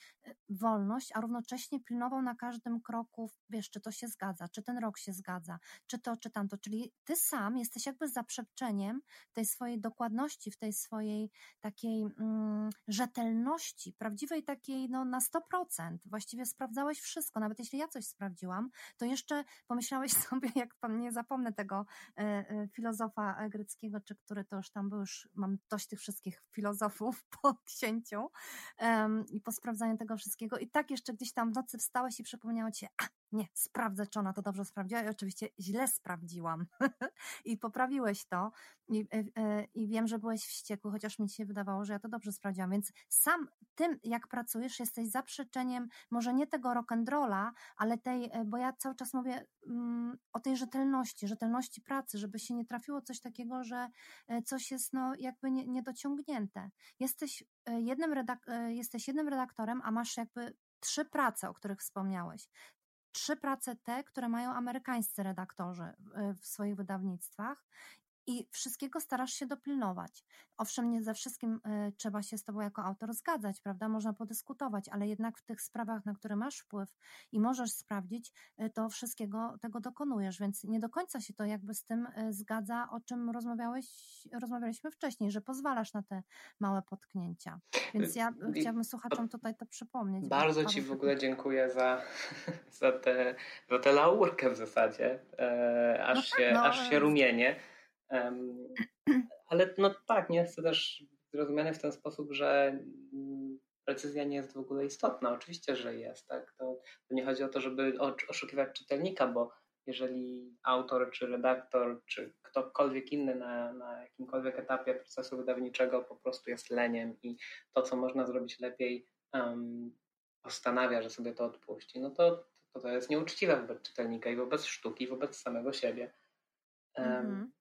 wolność, a równocześnie pilnował na każdym kroku, wiesz, czy to się zgadza, czy ten rok się zgadza, czy to, czy tamto. Czyli ty sam jesteś jakby zaprzeczeniem tej swojej dokładności, w tej swojej takiej mm, rzetelności, prawdziwej takiej no, na 100%. Właściwie sprawdzałeś wszystko. Nawet jeśli ja coś sprawdziłam, to jeszcze pomyślałeś *laughs* sobie, jak pan nie zapomnę tego e, e, filozofa greckiego, czy który to już tam był, już mam dość tych wszystkich filozofów *laughs* po księciu i po sprawdzaniu tego wszystkiego. I tak jeszcze gdzieś tam w nocy wstałeś i przypomniało ci a nie, sprawdzę, czy ona to dobrze sprawdziła. I oczywiście źle sprawdziłam. *laughs* I poprawiłeś to. I, e, I wiem, że byłeś wściekły, chociaż mi się wydawało, że ja to dobrze sprawdziłam. Więc sam tym, jak pracujesz, jesteś zaprzeczeniem może nie tego rock'n'rolla, ale tej, e, bo ja cały czas mówię mm, o tej rzetelności, rzetelności pracy, żeby się nie trafiło coś takiego, że e, coś jest no jakby nie, niedociągnięte. Jesteś e, jednym, jesteś jednym redaktorem, a masz jakby trzy prace, o których wspomniałeś trzy prace te, które mają amerykańscy redaktorzy w swoich wydawnictwach i wszystkiego starasz się dopilnować. Owszem, nie ze wszystkim y, trzeba się z Tobą jako autor zgadzać, prawda? Można podyskutować, ale jednak w tych sprawach, na które masz wpływ i możesz sprawdzić, y, to wszystkiego tego dokonujesz, więc nie do końca się to jakby z tym y, zgadza, o czym rozmawiałeś, rozmawialiśmy wcześniej, że pozwalasz na te małe potknięcia. Więc ja chciałabym słuchaczom tutaj to przypomnieć. Bardzo Ci w ogóle dziękuję za, *laughs* za, tę za laurkę w zasadzie, e, aż, no tak, się, no, aż się rumienie. Ale no tak, nie chcę też zrozumiany w ten sposób, że precyzja nie jest w ogóle istotna. Oczywiście, że jest. Tak? To, to nie chodzi o to, żeby oszukiwać czytelnika, bo jeżeli autor, czy redaktor, czy ktokolwiek inny na, na jakimkolwiek etapie procesu wydawniczego po prostu jest leniem i to, co można zrobić lepiej, um, postanawia, że sobie to odpuści, no to, to, to jest nieuczciwe wobec czytelnika i wobec sztuki, wobec samego siebie. Um, mm -hmm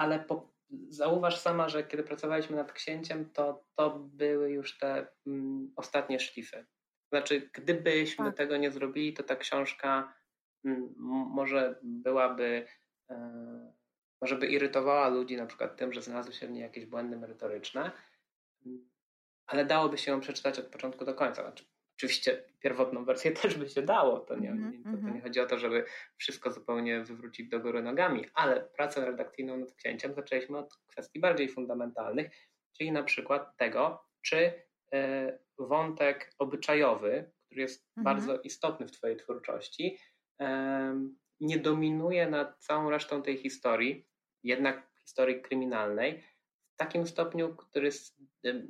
ale po, zauważ sama, że kiedy pracowaliśmy nad księciem, to to były już te mm, ostatnie szlify. Znaczy, gdybyśmy tak. tego nie zrobili, to ta książka mm, może byłaby, e, może by irytowała ludzi na przykład tym, że znalazły się w niej jakieś błędy merytoryczne, ale dałoby się ją przeczytać od początku do końca. Znaczy, Oczywiście pierwotną wersję *laughs* też by się dało, to nie, mm -hmm. to, to, nie chodzi o to, żeby wszystko zupełnie wywrócić do góry nogami, ale pracę redakcyjną nad księciem zaczęliśmy od kwestii bardziej fundamentalnych, czyli na przykład tego, czy y, wątek obyczajowy, który jest mm -hmm. bardzo istotny w Twojej twórczości, y, nie dominuje nad całą resztą tej historii, jednak historii kryminalnej, w takim stopniu, który y,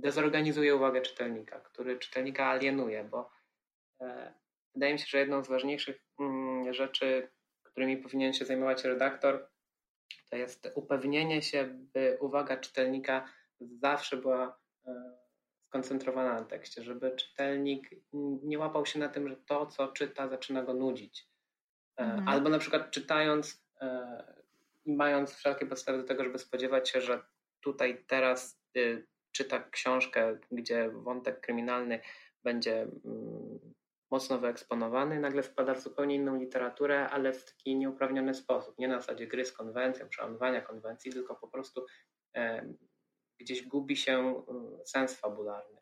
dezorganizuje uwagę czytelnika, który czytelnika alienuje, bo wydaje mi się, że jedną z ważniejszych mm, rzeczy, którymi powinien się zajmować redaktor, to jest upewnienie się, by uwaga czytelnika zawsze była skoncentrowana na tekście, żeby czytelnik nie łapał się na tym, że to, co czyta, zaczyna go nudzić. Mhm. Albo na przykład czytając i mając wszelkie podstawy do tego, żeby spodziewać się, że tutaj teraz y, czyta książkę, gdzie wątek kryminalny będzie mm, mocno wyeksponowany, nagle wpada w zupełnie inną literaturę, ale w taki nieuprawniony sposób. Nie na zasadzie gry z konwencją, przełamywania konwencji, tylko po prostu e, gdzieś gubi się y, sens fabularny.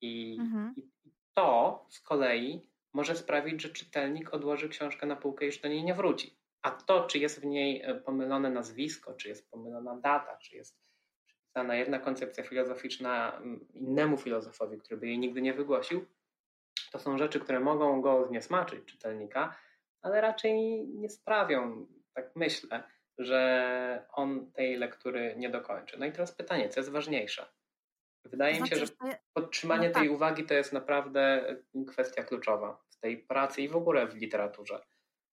I, mhm. I, to z kolei może sprawić, że czytelnik odłoży książkę na półkę i już do niej nie wróci. A to, czy jest w niej e, pomylone nazwisko, czy jest pomylona data, czy jest przypisana jedna koncepcja filozoficzna innemu filozofowi, który by jej nigdy nie wygłosił, to są rzeczy, które mogą go zniesmaczyć czytelnika, ale raczej nie sprawią, tak myślę, że on tej lektury nie dokończy. No i teraz pytanie, co jest ważniejsze? Wydaje mi się, że znaczy, podtrzymanie no tak. tej uwagi to jest naprawdę kwestia kluczowa w tej pracy i w ogóle w literaturze.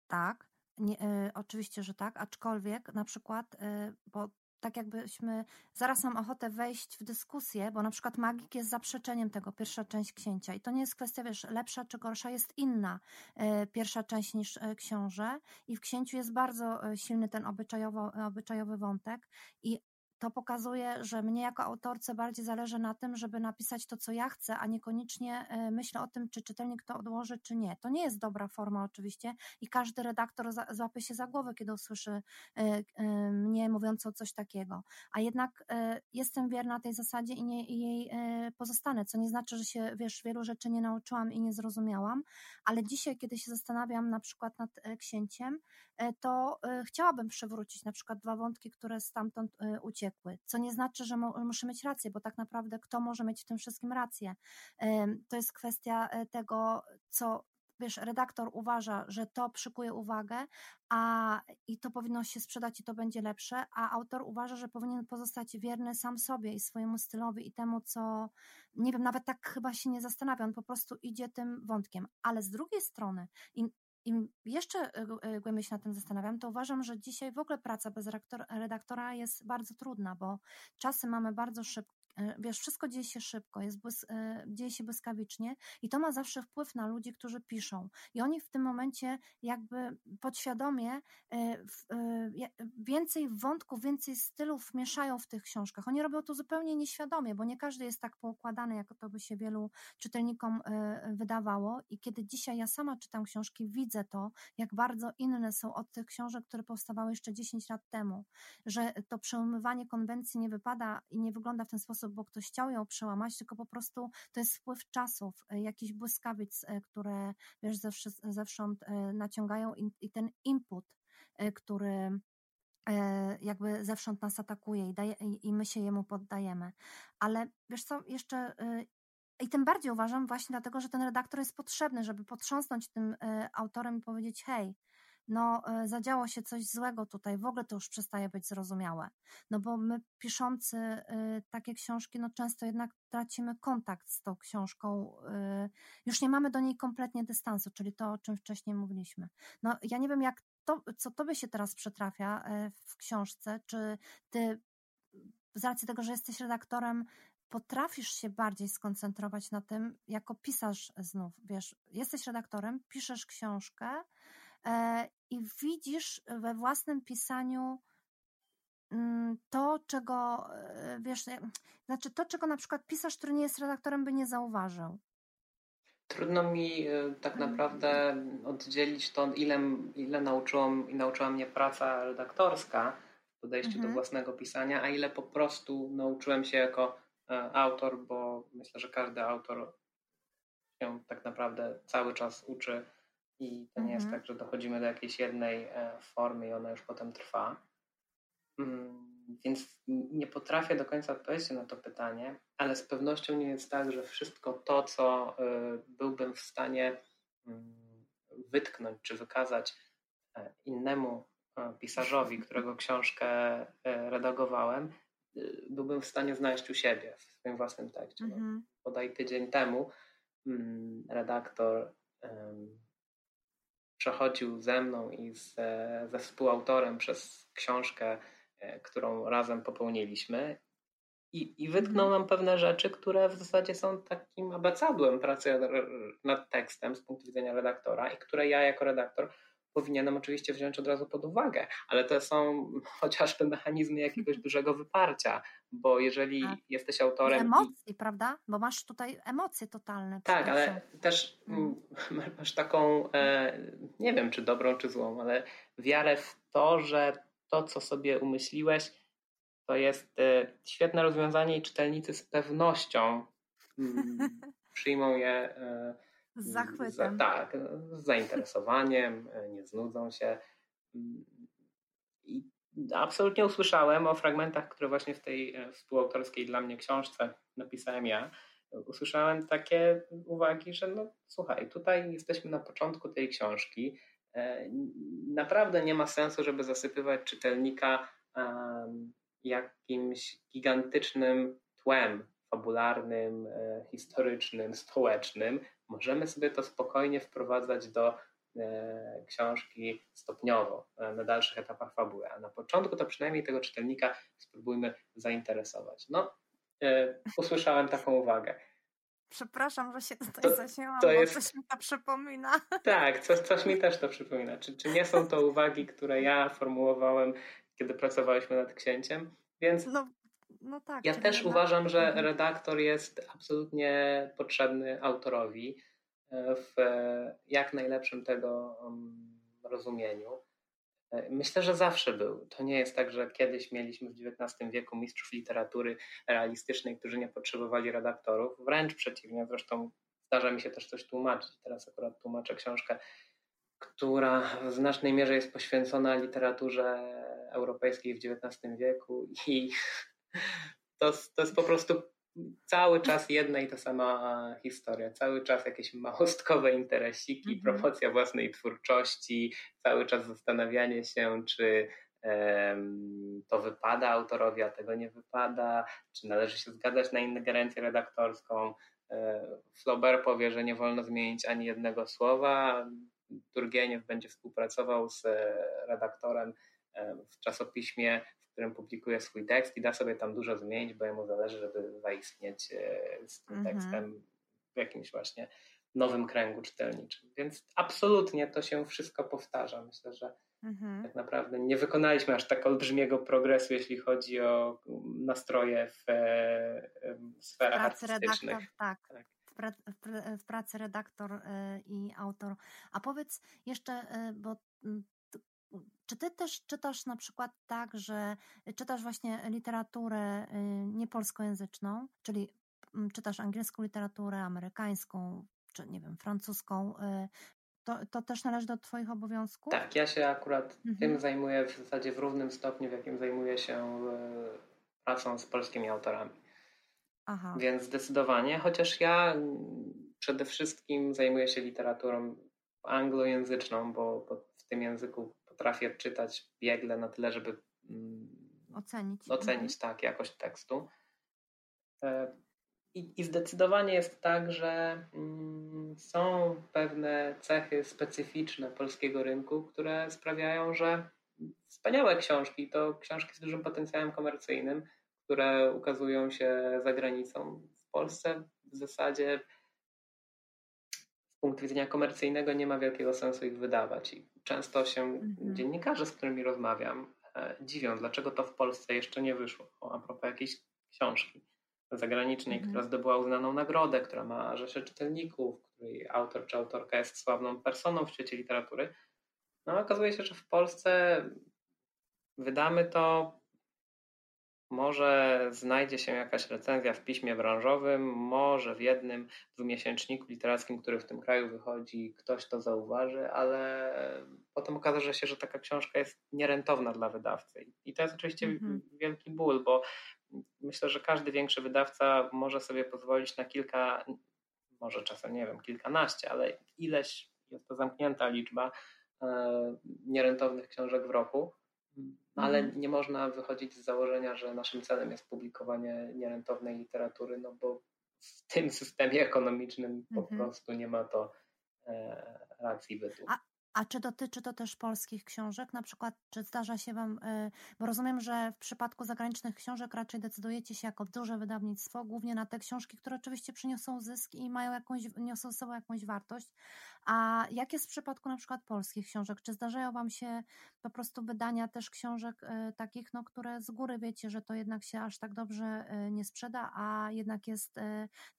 Tak, nie, y, oczywiście, że tak, aczkolwiek na przykład, y, bo tak jakbyśmy, zaraz mam ochotę wejść w dyskusję, bo na przykład magik jest zaprzeczeniem tego, pierwsza część księcia. I to nie jest kwestia, wiesz, lepsza czy gorsza, jest inna y, pierwsza część niż y, książę. I w księciu jest bardzo y, silny ten obyczajowy wątek. I to pokazuje, że mnie jako autorce bardziej zależy na tym, żeby napisać to, co ja chcę, a niekoniecznie e, myślę o tym, czy czytelnik to odłoży, czy nie. To nie jest dobra forma oczywiście i każdy redaktor złapie się za głowę, kiedy usłyszy e, e, mnie mówiącą coś takiego. A jednak jestem wierna tej zasadzie i, nie, i jej pozostanę, co nie znaczy, że się, wiesz, wielu rzeczy nie nauczyłam i nie zrozumiałam, ale dzisiaj, kiedy się zastanawiam na przykład nad księciem, to chciałabym przywrócić na przykład dwa wątki, które stamtąd uciekły co nie znaczy, że muszę mieć rację, bo tak naprawdę kto może mieć w tym wszystkim rację? To jest kwestia e, tego, co wiesz, redaktor uważa, że to przykuje uwagę, a i to powinno się sprzedać i to będzie lepsze, a autor uważa, że powinien pozostać wierny sam sobie i swojemu stylowi i temu, co nie wiem, nawet tak chyba się nie zastanawia, on po prostu idzie tym wątkiem. Ale z drugiej strony, im jeszcze e, e, głębiej się nad tym zastanawiam, to uważam, że dzisiaj w ogóle praca bez redaktora jest bardzo trudna, bo czasy mamy bardzo szybko wiesz, wszystko dzieje się szybko, jest błys- e, dzieje się błyskawicznie i to ma zawsze wpływ na ludzi, którzy piszą. I oni w tym momencie jakby podświadomie e, więcej wątków, więcej stylów mieszają w tych książkach. Oni robią to zupełnie nieświadomie, bo nie każdy jest tak poukładany, jak to by się wielu czytelnikom wydawało. I kiedy dzisiaj ja sama czytam książki, widzę to, jak bardzo inne są od tych książek, które powstawały jeszcze 10 lat temu, że to przełamywanie konwencji nie wypada i nie wygląda w ten sposób, sposób, bo ktoś chciał ją przełamać, tylko po prostu to jest wpływ czasów, e, jakichś błyskawic, e, które wiesz, zewsząd e, naciągają i, i ten input, który jakby zewsząd nas atakuje i, daje, i my się jemu poddajemy. Ale wiesz co, jeszcze i tym bardziej uważam właśnie dlatego, że ten redaktor jest potrzebny, żeby potrząsnąć tym autorem i powiedzieć: hej, no e, zadziało się coś złego tutaj, w ogóle to już przestaje być zrozumiałe. No bo my piszący e, takie książki, no często jednak tracimy kontakt z tą książką, e, już nie mamy do niej kompletnie dystansu, czyli to, o czym wcześniej mówiliśmy. No ja nie wiem, jak to, co tobie się teraz przytrafia w książce, czy ty z racji tego, że jesteś redaktorem, potrafisz się bardziej skoncentrować na tym, jako pisarz znów, wiesz, jesteś redaktorem, piszesz książkę, i widzisz we własnym pisaniu mm, to, czego, e, wiesz, znaczy to, czego na przykład pisarz, który nie jest redaktorem, by nie zauważył. Trudno mi e, tak mhm. naprawdę oddzielić to, ile, ile nauczyłam, i nauczyła mnie praca redaktorska w podejściu mhm. do własnego pisania, a ile po prostu nauczyłem się jako autor, bo myślę, że każdy autor się tak naprawdę cały czas uczy i to nie jest mhm. tak, że dochodzimy do jakiejś jednej e, formy i ona już potem trwa. Mm, więc nie potrafię do końca odpowiedzieć na to pytanie, ale z pewnością nie jest tak, że wszystko to, co e, byłbym w stanie mm, wytknąć czy wykazać e, innemu pisarzowi, którego książkę redagowałem, byłbym w stanie znaleźć u siebie w swoim własnym tekście. No, mhm. Podaj tydzień temu mm, redaktor przechodził ze mną i z, ze współautorem przez książkę, e, którą razem popełniliśmy. I, I wytknął mhm. nam pewne rzeczy, które w zasadzie są takim abecadłem pracy nad tekstem z punktu widzenia redaktora i które ja jako redaktor powinienem oczywiście wziąć od razu pod uwagę, ale to są *laughs* chociażby mechanizmy jakiegoś dużego wyparcia, bo jeżeli A, jesteś autorem. Emocji, i... prawda? Bo masz tutaj emocje totalne. Tak, ale też mm. *laughs* masz taką, e, nie wiem czy dobrą, czy złą, ale wiarę w to, że to, co sobie umyśliłeś, to jest e, świetne rozwiązanie i czytelnicy z pewnością mm, *laughs* przyjmą je. E, z zachwytem. Za, tak, z zainteresowaniem, nie znudzą się. I absolutnie usłyszałem o fragmentach, które właśnie w tej e, współautorskiej dla mnie książce napisałem ja. Usłyszałem takie uwagi, że no słuchaj, tutaj jesteśmy na początku tej książki. E, naprawdę nie ma sensu, żeby zasypywać czytelnika jakimś gigantycznym tłem fabularnym, e, historycznym, społecznym, możemy sobie to spokojnie wprowadzać do e, książki stopniowo, e, na dalszych etapach fabuły, a na początku to przynajmniej tego czytelnika spróbujmy zainteresować. No, usłyszałem taką uwagę. Przepraszam, że się tutaj to, zaśmiałam, to jest... coś mi to przypomina. Tak, coś, *laughs* coś mi też to przypomina. Czy, czy nie są to uwagi, które ja formułowałem, kiedy pracowaliśmy nad księciem? Więc no, no tak, ja też uważam, że mhm. redaktor jest absolutnie potrzebny autorowi e, w jak najlepszym tego mm, rozumieniu. E, myślę, że zawsze był. To nie jest tak, że kiedyś mieliśmy w XIX wieku mistrzów literatury realistycznej, którzy nie potrzebowali redaktorów. Wręcz przeciwnie, zresztą zdarza mi się też coś tłumaczyć. Teraz akurat tłumaczę książkę, która w znacznej mierze jest poświęcona literaturze europejskiej w XIX wieku i to, to jest po prostu cały czas jedna i ta sama historia, cały czas jakieś małostkowe interesiki, -hmm. promocja własnej twórczości, cały czas zastanawianie się, czy um, to wypada autorowi, a tego nie wypada, czy należy się zgadzać na ingerencję redaktorską. E, Flaubert powie, że nie wolno zmienić ani jednego słowa. Turgieniew będzie współpracował z e, redaktorem e, w czasopiśmie, którym publikuje swój tekst i da sobie tam dużo zmienić, bo jemu zależy, żeby zaistnieć e, z tym mhm. tekstem w jakimś właśnie nowym kręgu czytelniczym. Więc absolutnie to się wszystko powtarza. Myślę, że mhm. tak naprawdę nie wykonaliśmy aż tak olbrzymiego progresu, jeśli chodzi o nastroje w, e, w sferach artystycznych. Redaktor, tak. tak. W, pracy redaktor e, i autor. A powiedz jeszcze, bo czy ty też czytasz na przykład tak, że czytasz właśnie literaturę y, niepolskojęzyczną, czyli mm, czytasz angielską literaturę, amerykańską, czy nie wiem, francuską, y, to, to też należy do Twoich obowiązków? Tak, ja się akurat mhm. tym zajmuję w zasadzie w równym stopniu, w jakim zajmuję się y, pracą z polskimi autorami. Aha. Więc zdecydowanie, chociaż ja przede wszystkim zajmuję się literaturą anglojęzyczną, bo, bo w tym języku potrafię czytać biegle na tyle, żeby mm, ocenić, ocenić mhm. tak jakość tekstu. E, I, I, zdecydowanie jest tak, że mm, są pewne cechy specyficzne polskiego rynku, które sprawiają, że wspaniałe książki to książki z dużym potencjałem komercyjnym, które ukazują się za granicą. W Polsce w zasadzie punktu widzenia komercyjnego nie ma wielkiego sensu ich wydawać. I często się mhm. dziennikarze, z którymi rozmawiam, e, dziwią, dlaczego to w Polsce jeszcze nie wyszło. O, a propos jakiejś książki zagranicznej, mhm. która zdobyła uznaną nagrodę, która ma rzesze czytelników, której autor czy autorka jest sławną personą w świecie literatury. No okazuje się, że w Polsce wydamy to może znajdzie się jakaś recenzja w piśmie branżowym, może w jednym dwumiesięczniku literackim, który w tym kraju wychodzi, ktoś to zauważy, ale potem okaże się, że taka książka jest nierentowna dla wydawcy. I to jest oczywiście mhm. wielki ból, bo myślę, że każdy większy wydawca może sobie pozwolić na kilka, może czasem nie wiem, kilkanaście, ale ileś jest to zamknięta liczba e, nierentownych książek w roku ale mhm. nie można wychodzić z założenia, że naszym celem jest publikowanie nierentownej literatury, no bo w tym systemie ekonomicznym po mhm. prostu nie ma to racji bytu. A, a czy dotyczy to też polskich książek? Na przykład, czy zdarza się Wam, y, bo rozumiem, że w przypadku zagranicznych książek raczej decydujecie się jako duże wydawnictwo, głównie na te książki, które oczywiście przyniosą zysk i mają jakąś, niosą sobą jakąś wartość. A jak jest w przypadku na przykład polskich książek? Czy zdarzają Wam się po prostu wydania też książek y, takich, no, które z góry wiecie, że to jednak się aż tak dobrze y, nie sprzeda, a jednak jest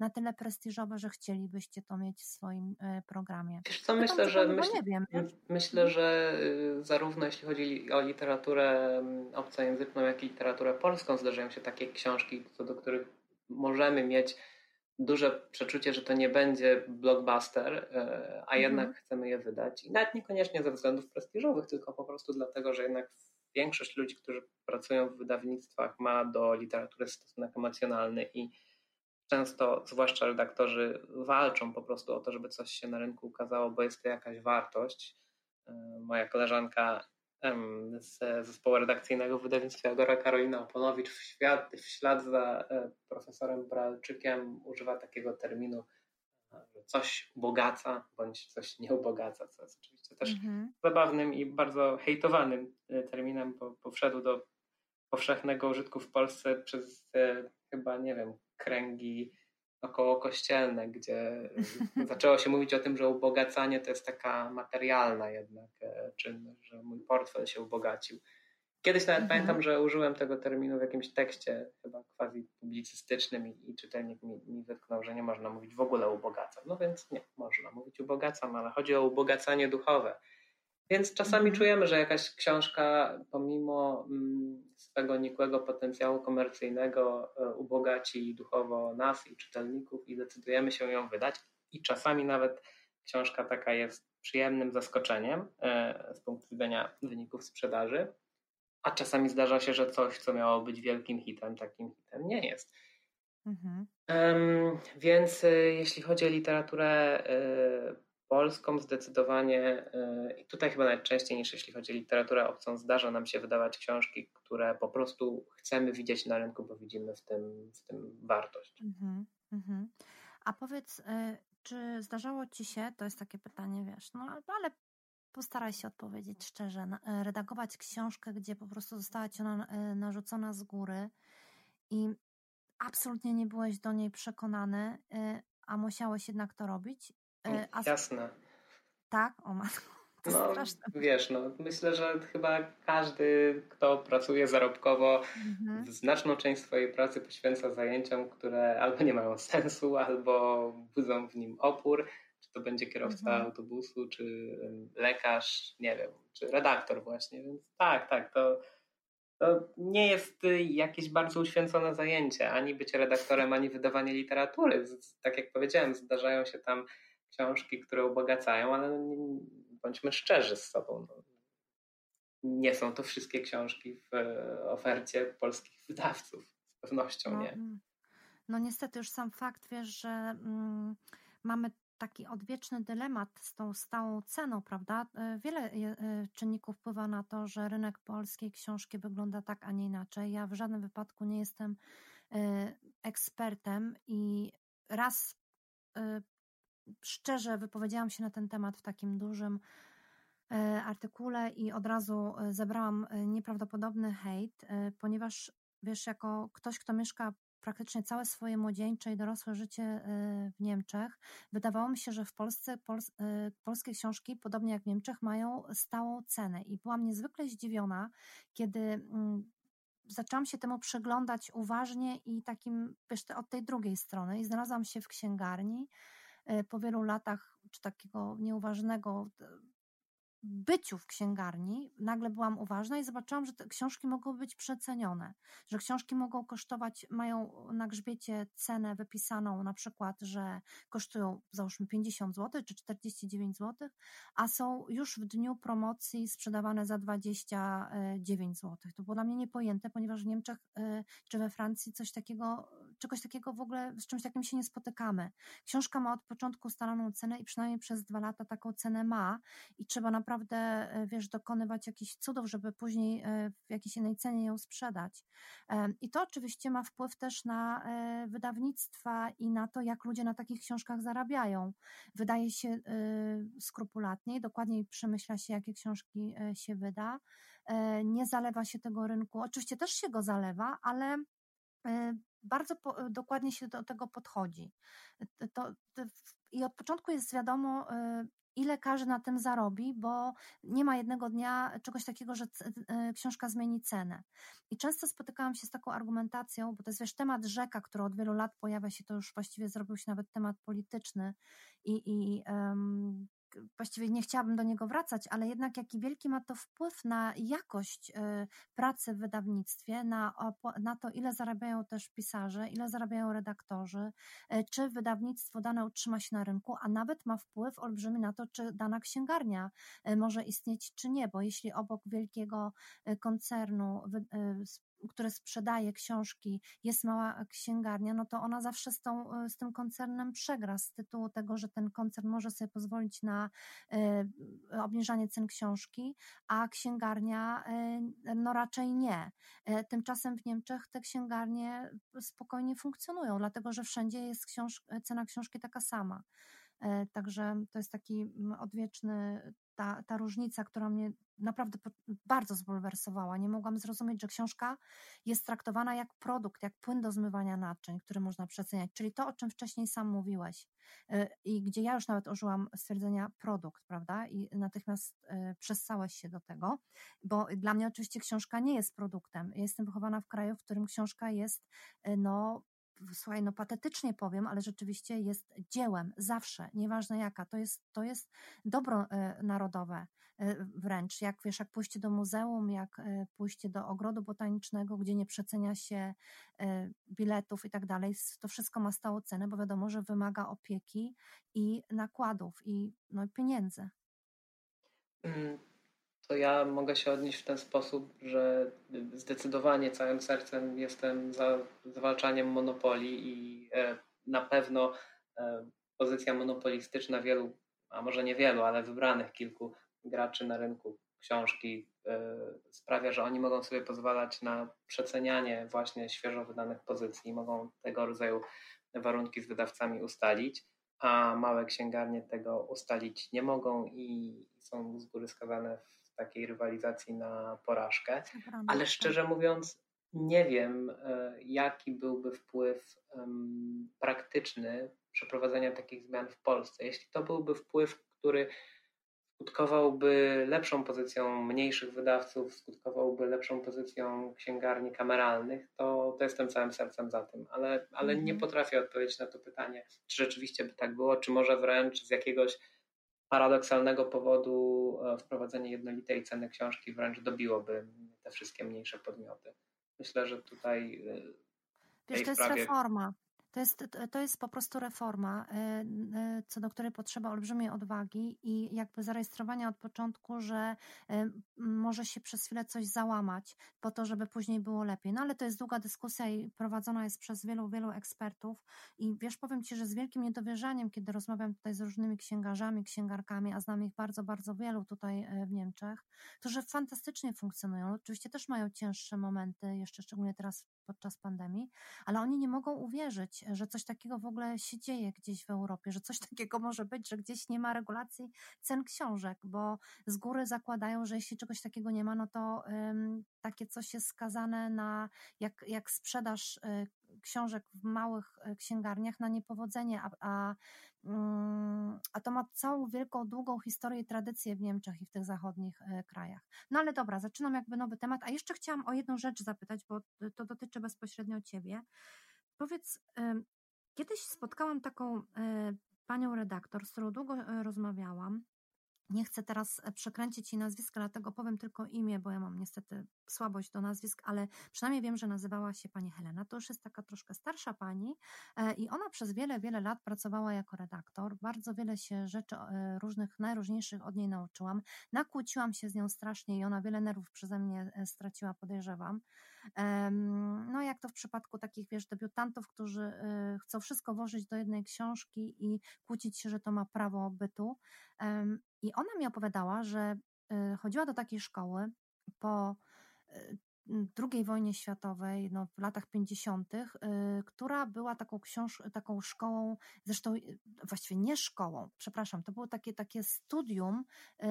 na tyle prestiżowe, że chcielibyście to mieć w swoim programie? Wiesz co, myślę, że... Myśl... Nie wiem. Myślę, że y, zarówno jeśli chodzi o literaturę mm, obcojęzyczną, jak i literaturę polską zdarzają się takie książki, co do których możemy mieć duże przeczucie, że to nie będzie blockbuster, y, a mhm. jednak chcemy je wydać. I nawet niekoniecznie ze względów prestiżowych, tylko po prostu dlatego, że jednak większość ludzi, którzy pracują w wydawnictwach, ma do literatury stosunek emocjonalny i często, zwłaszcza redaktorzy, walczą po prostu o to, żeby coś się na rynku ukazało, bo jest to jakaś wartość. E, moja koleżanka z zespołu redakcyjnego w wydawnictwie Agora Karolina Oponowicz w, świat, w ślad za e, profesorem Bralczykiem używa takiego terminu, e, że coś ubogaca bądź coś nie ubogaca, co jest oczywiście też mhm. zabawnym i bardzo hejtowanym terminem, bo, bo wszedł do powszechnego użytku w Polsce przez chyba, nie wiem, kręgi około kościelne, gdzie *laughs* zaczęło się mówić o tym, że ubogacanie to jest taka materialna jednak e, czynność, że mój portfel się ubogacił. Kiedyś nawet mhm. pamiętam, że użyłem tego terminu w jakimś tekście, chyba quasi publicystycznym i, i czytelnik mi, mi wytknął, że nie można mówić w ogóle ubogacam. No więc nie, można mówić ubogacam, ale chodzi o ubogacanie duchowe. Więc czasami mhm. czujemy, że jakaś książka, pomimo mm, swego nikłego potencjału komercyjnego, e, ubogaci duchowo nas i czytelników, i decydujemy się ją wydać. I czasami nawet książka taka jest przyjemnym zaskoczeniem e, z punktu widzenia wyników sprzedaży, a czasami zdarza się, że coś, co miało być wielkim hitem, takim hitem nie jest. Mhm. Um, więc e, jeśli chodzi o literaturę polską zdecydowanie e, i tutaj chyba nawet częściej niż jeśli chodzi o literaturę obcą zdarza nam się wydawać książki, które po prostu chcemy widzieć na rynku, bo widzimy w tym, w tym wartość. Mm -hmm. A powiedz, e, czy zdarzało Ci się, to jest takie pytanie, wiesz, no ale postaraj się odpowiedzieć szczerze, e, redagować książkę, gdzie po prostu została Ci ona narzucona z góry i absolutnie nie byłeś do niej przekonany, a musiałeś jednak to robić a... Jasne. Tak, o matko. *laughs* To no, straszne. wiesz, no, myślę, że chyba każdy, kto pracuje zarobkowo, mhm. znaczną część swojej pracy poświęca zajęciom, które albo nie mają *laughs* sensu, albo budzą w nim opór. Czy to będzie kierowca mhm. autobusu, czy lekarz, nie wiem, czy redaktor właśnie. Więc tak, tak, to, to nie jest jakieś bardzo uświęcone zajęcie, ani być redaktorem, ani wydawanie literatury. Tak jak powiedziałem, zdarzają się tam książki, które ubogacają, ale bądźmy szczerzy z sobą. No. Nie są to wszystkie książki w e, ofercie polskich wydawców. Z pewnością no, nie. Mm. No niestety już sam fakt, wiesz, że mm, mamy taki odwieczny dylemat z tą stałą ceną, prawda? E, wiele e, czynników wpływa na to, że rynek polskiej książki wygląda tak, a nie inaczej. Ja w żadnym wypadku nie jestem ekspertem i raz szczerze wypowiedziałam się na ten temat w takim dużym e, artykule i od razu e, zebrałam e, nieprawdopodobny hejt, ponieważ wiesz, jako ktoś, kto mieszka praktycznie całe swoje młodzieńcze i dorosłe życie w Niemczech, wydawało mi się, że w Polsce pols polskie książki, podobnie jak w Niemczech, mają stałą cenę. I byłam niezwykle zdziwiona, kiedy mm, zaczęłam się temu przyglądać uważnie i takim, wiesz, od tej drugiej strony. I znalazłam się w księgarni po wielu latach, czy takiego nieuważnego byciu w księgarni, nagle byłam uważna i zobaczyłam, że te książki mogą być przecenione, że książki mogą kosztować, mają na grzbiecie cenę wypisaną, na przykład, że kosztują załóżmy 50 zł czy 49 zł, a są już w dniu promocji sprzedawane za 29 zł. To było dla mnie niepojęte, ponieważ w Niemczech e, czy we Francji coś takiego czegoś takiego w ogóle, z czymś takim się nie spotykamy. Książka ma od początku ustaloną cenę i przynajmniej przez dwa lata taką cenę ma i trzeba naprawdę, e, wiesz, dokonywać jakichś cudów, żeby później e, w jakiejś innej cenie ją sprzedać. I to oczywiście ma wpływ też na wydawnictwa i na to, jak ludzie na takich książkach zarabiają. Wydaje się skrupulatniej, dokładniej przemyśla się, jakie książki się wyda. Nie zalewa się tego rynku. Oczywiście też się go zalewa, ale e, bardzo po, dokładnie się do tego podchodzi. To, to, I od początku jest wiadomo, e, ile każdy na tym zarobi, bo nie ma jednego dnia czegoś takiego, że e, książka zmieni cenę. I często spotykałam się z taką argumentacją, bo to jest wiesz, temat rzeka, który od wielu lat pojawia się, to już właściwie zrobił się nawet temat polityczny i, i um, właściwie nie chciałabym do niego wracać, ale jednak jaki wielki ma to wpływ na jakość y, pracy w wydawnictwie, na, na to, ile zarabiają też pisarze, ile zarabiają redaktorzy, y, czy wydawnictwo dane utrzyma się na rynku, a nawet ma wpływ olbrzymi na to, czy dana księgarnia y, może istnieć, czy nie, bo jeśli obok wielkiego koncernu które sprzedaje książki, jest mała księgarnia, no to ona zawsze z, tą, z tym koncernem przegra z tytułu tego, że ten koncern może sobie pozwolić na y, obniżanie cen książki, a księgarnia y, no raczej nie. Tymczasem w Niemczech te księgarnie spokojnie funkcjonują, dlatego że wszędzie jest książ cena książki taka sama. Także to jest taki odwieczny ta, ta różnica, która mnie naprawdę bardzo zbulwersowała. Nie mogłam zrozumieć, że książka jest traktowana jak produkt, jak płyn do zmywania naczyń, który można przeceniać, czyli to, o czym wcześniej sam mówiłeś y, i gdzie ja już nawet użyłam stwierdzenia produkt, prawda? I natychmiast y, przessałeś się do tego, bo dla mnie oczywiście książka nie jest produktem. jestem wychowana w kraju, w którym książka jest no, słuchaj, no patetycznie powiem, ale rzeczywiście jest dziełem, zawsze, nieważne jaka, to jest, to jest dobro e, narodowe e, wręcz, jak wiesz, jak pójście do muzeum, jak e, pójście do ogrodu botanicznego, gdzie nie przecenia się biletów i tak dalej, to wszystko ma stałą cenę, bo wiadomo, że wymaga opieki i nakładów i no, pieniędzy. Mm, to ja mogę się odnieść w ten sposób, że zdecydowanie całym sercem jestem za zwalczaniem monopolii i e, na pewno e, pozycja monopolistyczna wielu, a może nie wielu, ale wybranych kilku graczy na rynku książki e, sprawia, że oni mogą sobie pozwalać na przecenianie właśnie świeżo wydanych pozycji, mogą tego rodzaju warunki z wydawcami ustalić, a małe księgarnie tego ustalić nie mogą i są z góry skazane w takiej rywalizacji na porażkę. Ale szczerze mówiąc, nie wiem, e, jaki byłby wpływ praktyczny przeprowadzenia takich zmian w Polsce. Jeśli to byłby wpływ, który skutkowałby lepszą pozycją mniejszych wydawców, skutkowałby lepszą pozycją księgarni kameralnych, to, to jestem całym sercem za tym, ale, ale nie mhm. potrafię odpowiedzieć na to pytanie, czy rzeczywiście by tak było, czy może wręcz z jakiegoś paradoksalnego powodu e, wprowadzenie jednolitej ceny książki wręcz dobiłoby te wszystkie mniejsze podmioty. Myślę, że tutaj. E, Wiesz, to jest reforma. To jest, to jest po prostu reforma, y, y, co do której potrzeba olbrzymiej odwagi i jakby zarejestrowania od początku, że y, może się przez chwilę coś załamać po to, żeby później było lepiej. No ale to jest długa dyskusja i prowadzona jest przez wielu, wielu ekspertów i wiesz, powiem Ci, że z wielkim niedowierzaniem, kiedy rozmawiam tutaj z różnymi księgarzami, księgarkami, a znam ich bardzo, bardzo wielu tutaj w Niemczech, którzy fantastycznie funkcjonują. Oczywiście też mają cięższe momenty, jeszcze szczególnie teraz podczas pandemii, ale oni nie mogą uwierzyć, że coś takiego w ogóle się dzieje gdzieś w Europie, że coś *laughs* takiego może być, że gdzieś nie ma regulacji cen książek, bo z góry zakładają, że jeśli czegoś takiego nie ma, no to um, takie coś jest skazane na, jak, jak sprzedaż y, książek w małych y, księgarniach na niepowodzenie, a, a, mm, a to ma całą wielką, długą historię i tradycję w Niemczech i w tych zachodnich y, krajach. No ale dobra, zaczynam jakby nowy temat, a jeszcze chciałam o jedną rzecz zapytać, bo to dotyczy bezpośrednio Ciebie. Powiedz, kiedyś spotkałam taką panią redaktor, z którą długo rozmawiałam, nie chcę teraz e, przekręcić jej nazwiska, dlatego powiem tylko imię, bo ja mam niestety słabość do nazwisk, ale przynajmniej wiem, że nazywała się pani Helena. To już jest taka troszkę starsza pani e, i ona przez wiele, wiele lat pracowała jako redaktor. Bardzo wiele się rzeczy e, różnych, najróżniejszych od niej nauczyłam. Nakłóciłam się z nią strasznie i ona wiele nerwów przeze mnie straciła, podejrzewam. No jak to w przypadku takich, wiesz, debiutantów, którzy y, chcą wszystko włożyć do jednej książki i kłócić się, że to ma prawo bytu. I ona mi opowiadała, że y, chodziła do takiej szkoły po y, II wojnie światowej, no, w latach 50., y, która była taką, książ- taką szkołą, zresztą y, właściwie nie szkołą, przepraszam, to było takie, takie studium y,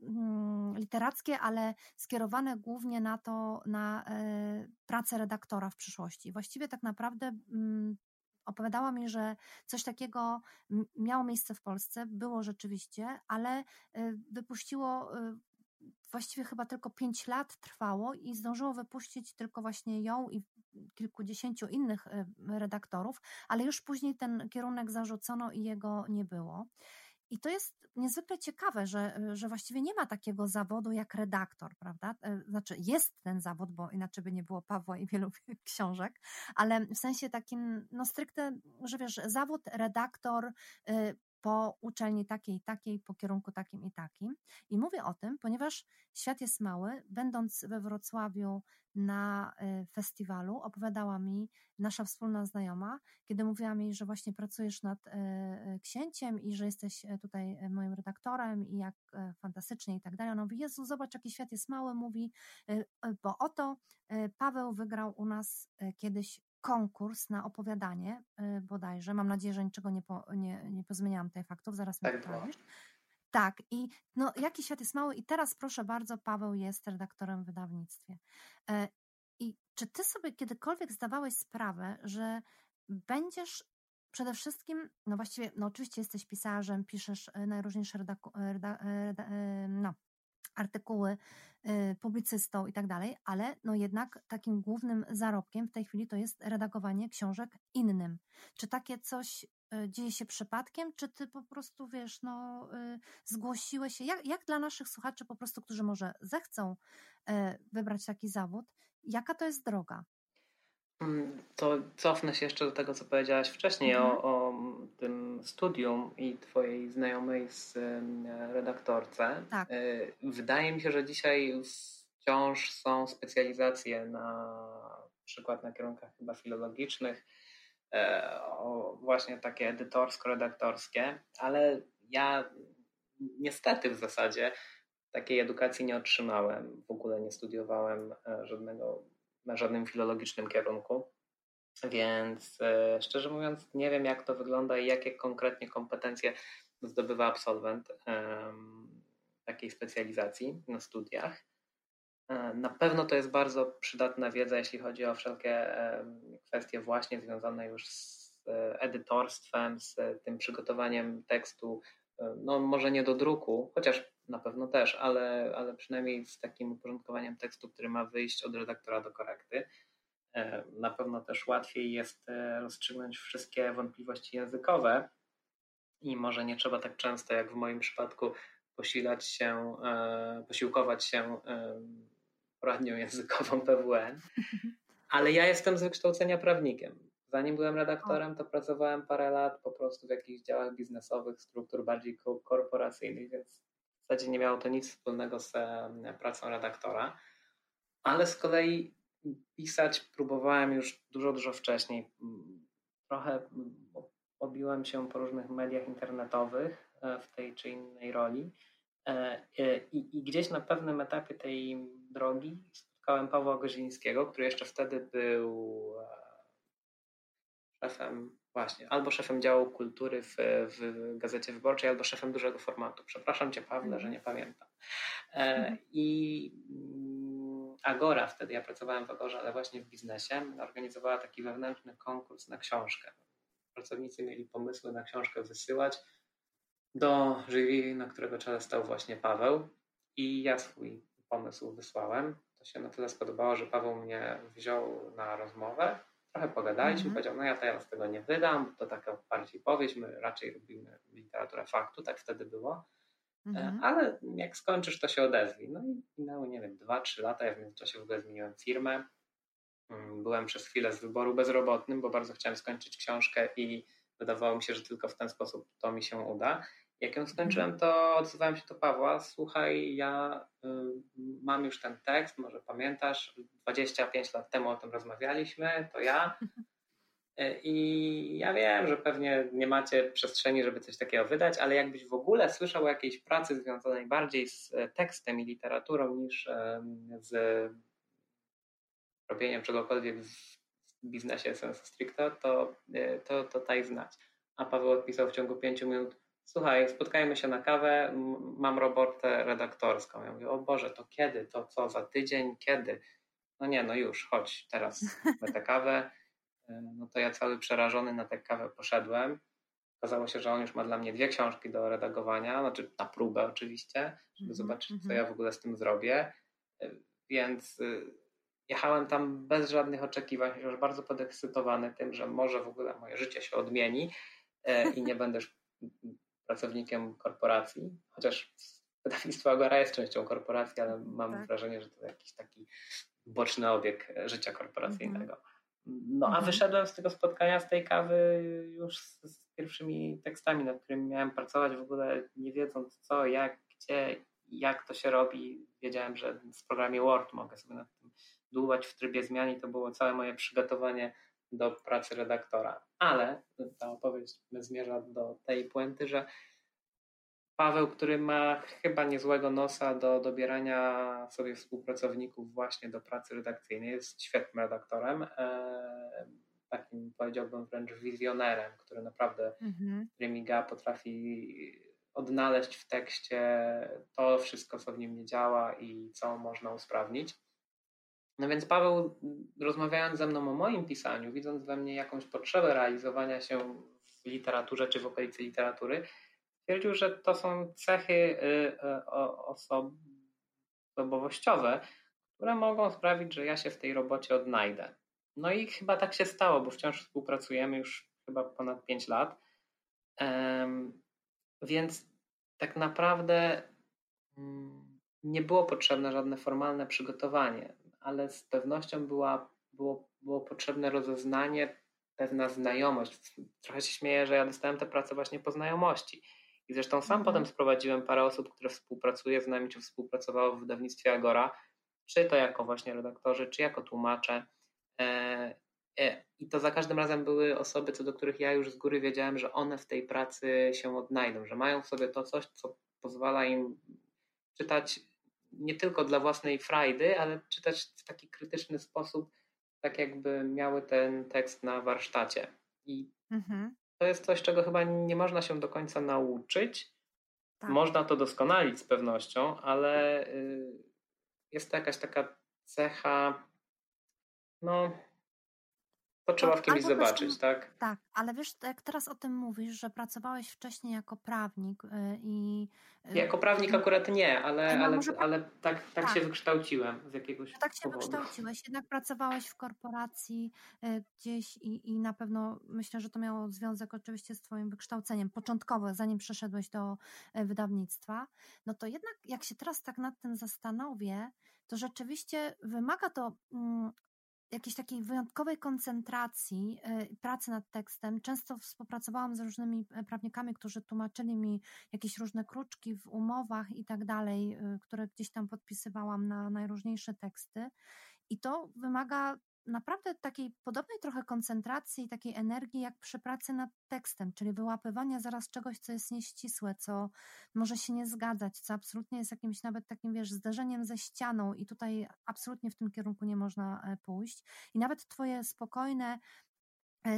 mm, literackie, ale skierowane głównie na to, na pracę redaktora w przyszłości. Właściwie tak naprawdę mm, opowiadała mi, że coś takiego miało miejsce w Polsce, było rzeczywiście, ale wypuściło właściwie chyba tylko pięć lat trwało i zdążyło wypuścić tylko właśnie ją i kilkudziesięciu innych e, redaktorów, ale już później ten kierunek zarzucono i jego nie było. I to jest niezwykle ciekawe, że, że właściwie nie ma takiego zawodu jak redaktor, prawda? E, znaczy jest ten zawód, bo inaczej by nie było Pawła i wielu *laughs* książek, ale w sensie takim, no stricte, że wiesz, zawód redaktor e, po uczelni takiej i takiej, po kierunku takim i takim. I mówię o tym, ponieważ świat jest mały. Będąc we Wrocławiu na y, festiwalu, opowiadała mi nasza wspólna znajoma, kiedy mówiła mi, że właśnie pracujesz nad y, y, księciem i że jesteś tutaj moim redaktorem i jak fantastycznie i tak dalej. Ona mówi, Jezu, zobacz, jaki świat jest mały, mówi, bo oto Paweł wygrał u nas kiedyś konkurs na opowiadanie y, bodajże. Mam nadzieję, że niczego nie, po, nie, nie pozmieniałam tutaj faktów, zaraz mi tak, poprawisz. Tak, i no, jaki świat jest mały, i teraz proszę bardzo, Paweł jest redaktorem w wydawnictwie. E, I czy ty sobie kiedykolwiek zdawałeś sprawę, że będziesz przede wszystkim, no właściwie, no oczywiście jesteś pisarzem, piszesz e, najróżniejsze redaku, e, reda, reda, no, artykuły y, publicystą i tak dalej, ale no jednak takim głównym zarobkiem w tej chwili to jest redagowanie książek innym. Czy takie coś y, dzieje się przypadkiem, czy ty po prostu wiesz, no y, zgłosiłeś się, jak, jak dla naszych słuchaczy po prostu, którzy może zechcą wybrać taki zawód, jaka to jest droga? Mm, to cofnę się jeszcze do tego, co powiedziałaś wcześniej mhm. o, o, tym studium i twojej znajomej z redaktorce. Tak. E, wydaje mi się, że dzisiaj wciąż są specjalizacje na przykład na kierunkach chyba filologicznych, e, właśnie takie edytorsko-redaktorskie, ale ja niestety w zasadzie takiej edukacji nie otrzymałem. W ogóle nie studiowałem e, żadnego na żadnym filologicznym kierunku. Więc e, szczerze mówiąc, nie wiem, jak to wygląda i jakie konkretnie kompetencje zdobywa absolwent takiej specjalizacji na studiach. E, na pewno to jest bardzo przydatna wiedza, jeśli chodzi o wszelkie kwestie właśnie związane już z e, edytorstwem, z tym przygotowaniem tekstu, no może nie do druku, chociaż na pewno też, ale, ale przynajmniej z takim uporządkowaniem tekstu, który ma wyjść od redaktora do korekty. E, na pewno też łatwiej jest e, rozstrzygnąć wszystkie wątpliwości językowe i może nie trzeba tak często, jak w moim przypadku, posilać się, e, posiłkować się poradnią językową *laughs* PWN. Ale ja jestem z wykształcenia prawnikiem. Zanim byłem redaktorem, to pracowałem parę lat po prostu w jakichś działach biznesowych, struktur bardziej korporacyjnych, więc zasadzie nie miało to nic wspólnego z pracą redaktora, ale z kolei pisać próbowałem już dużo, dużo wcześniej. Trochę obiłem się po różnych mediach internetowych e, w tej czy innej roli. E, e, I, I, gdzieś na pewnym etapie tej drogi spotkałem Pawła Gozińskiego, który jeszcze wtedy był szefem Właśnie, albo szefem działu kultury w, w Gazecie Wyborczej, albo szefem dużego formatu. Przepraszam Cię, Pawle, że mhm. nie pamiętam. E, mhm. I mm, Agora, wtedy ja pracowałem w Agorze, ale właśnie w biznesie, organizowała taki wewnętrzny konkurs na książkę. Pracownicy mieli pomysły na książkę wysyłać do jury, na którego czele stał właśnie Paweł. I ja swój pomysł wysłałem. To się na tyle spodobało, że Paweł mnie wziął na rozmowę trochę pogadaliśmy, mm -hmm. powiedział, no ja teraz tego nie wydam, to taka bardziej powieść, my raczej robimy literaturę faktu, tak wtedy było, mm -hmm. ale jak skończysz, to się odezwij. No i minęły, nie wiem, dwa, trzy lata, ja w międzyczasie w ogóle zmieniłem firmę, mm, byłem przez chwilę z wyboru bezrobotnym, bo bardzo chciałem skończyć książkę i wydawało mi się, że tylko w ten sposób to mi się uda. Jak ją skończyłem, to odzywałem się do Pawła. Słuchaj, ja y, mam już ten tekst, może pamiętasz, 25 lat temu o tym rozmawialiśmy, to ja. Y, I ja wiem, że pewnie nie macie przestrzeni, żeby coś takiego wydać, ale jakbyś w ogóle słyszał o jakiejś pracy związanej bardziej z e, tekstem i literaturą niż z robieniem czegokolwiek w biznesie sensu stricto, to, y, to, to daj znać. A Paweł odpisał w ciągu pięciu minut, słuchaj, spotkajmy się na kawę, mam robotę redaktorską. Ja mówię, o Boże, to kiedy? To co, za tydzień? Kiedy? No nie, no już, chodź, teraz na tę kawę. E, no to ja cały przerażony na tę kawę poszedłem. Okazało się, że on już ma dla mnie dwie książki do redagowania, znaczy na próbę oczywiście, żeby -hmm, zobaczyć, co mhm. ja w ogóle z tym zrobię. E, więc y, jechałem tam bez żadnych oczekiwań, chociaż bardzo podekscytowany tym, że może w ogóle moje życie się odmieni e, i nie będę już pracownikiem korporacji, chociaż wydawnictwo Agora jest częścią korporacji, ale mam tak. wrażenie, że to jakiś taki boczny obieg życia korporacyjnego. Mhm. No a mhm. wyszedłem z tego spotkania, z tej kawy już z, z, pierwszymi tekstami, nad którymi miałem pracować, w ogóle nie wiedząc co, jak, gdzie, jak to się robi. Wiedziałem, że w programie Word mogę sobie nad tym dłuwać w trybie zmian i to było całe moje przygotowanie do pracy redaktora. Ale ta opowieść zmierza do tej puenty, że Paweł, który ma chyba niezłego nosa do dobierania sobie współpracowników właśnie do pracy redakcyjnej, jest świetnym redaktorem. E, takim powiedziałbym wręcz wizjonerem, który naprawdę mhm. Remiga potrafi odnaleźć w tekście to wszystko, co w nim nie działa i co można usprawnić. No więc Paweł, rozmawiając ze mną o moim pisaniu, widząc we mnie jakąś potrzebę realizowania się w literaturze czy w okolicy literatury, stwierdził, że to są cechy y, y, osobowościowe, które mogą sprawić, że ja się w tej robocie odnajdę. No i chyba tak się stało, bo wciąż współpracujemy już chyba ponad 5 lat. Więc tak naprawdę mm, nie było potrzebne żadne formalne przygotowanie ale z pewnością była, było, było potrzebne rozeznanie, pewna znajomość. Trochę się śmieję, że ja dostałem tę pracę właśnie po znajomości. I zresztą sam mhm. potem sprowadziłem parę osób, które współpracuje z nami, czy współpracowało w wydawnictwie Agora, czy to jako właśnie redaktorzy, czy jako tłumacze. E, e, I to za każdym razem były osoby, co do których ja już z góry wiedziałem, że one w tej pracy się odnajdą, że mają w sobie to coś, co pozwala im czytać nie tylko dla własnej frajdy, ale czytać w taki krytyczny sposób, tak jakby miały ten tekst na warsztacie. I mhm. to jest coś, czego chyba nie można się do końca nauczyć. Tak. Można to doskonalić z pewnością, ale y, jest to jakaś taka cecha, no, to trzeba w kimś zobaczyć, tak? Tak, ale wiesz, jak teraz o tym mówisz, że pracowałeś wcześniej jako prawnik y, i... Y, jako prawnik akurat nie, ale, ale, może... ale tak, tak, tak, się wykształciłem z jakiegoś Tak się powodu. wykształciłeś, jednak pracowałeś w korporacji y, gdzieś i, i na pewno myślę, że to miało związek oczywiście z twoim wykształceniem początkowo, zanim przeszedłeś do wydawnictwa, no to jednak jak się teraz tak nad tym zastanowię, to rzeczywiście wymaga to mm, jakiejś takiej wyjątkowej koncentracji y, pracy nad tekstem. Często współpracowałam z różnymi e, prawnikami, którzy tłumaczyli mi jakieś różne kruczki w umowach i tak dalej, y, które gdzieś tam podpisywałam na najróżniejsze teksty. I to wymaga naprawdę takiej podobnej trochę koncentracji, takiej energii, jak przy pracy nad tekstem, czyli wyłapywania zaraz czegoś, co jest nieścisłe, co może się nie zgadzać, co absolutnie jest jakimś nawet takim, wiesz, zderzeniem ze ścianą i tutaj absolutnie w tym kierunku nie można e, pójść. I nawet twoje spokojne,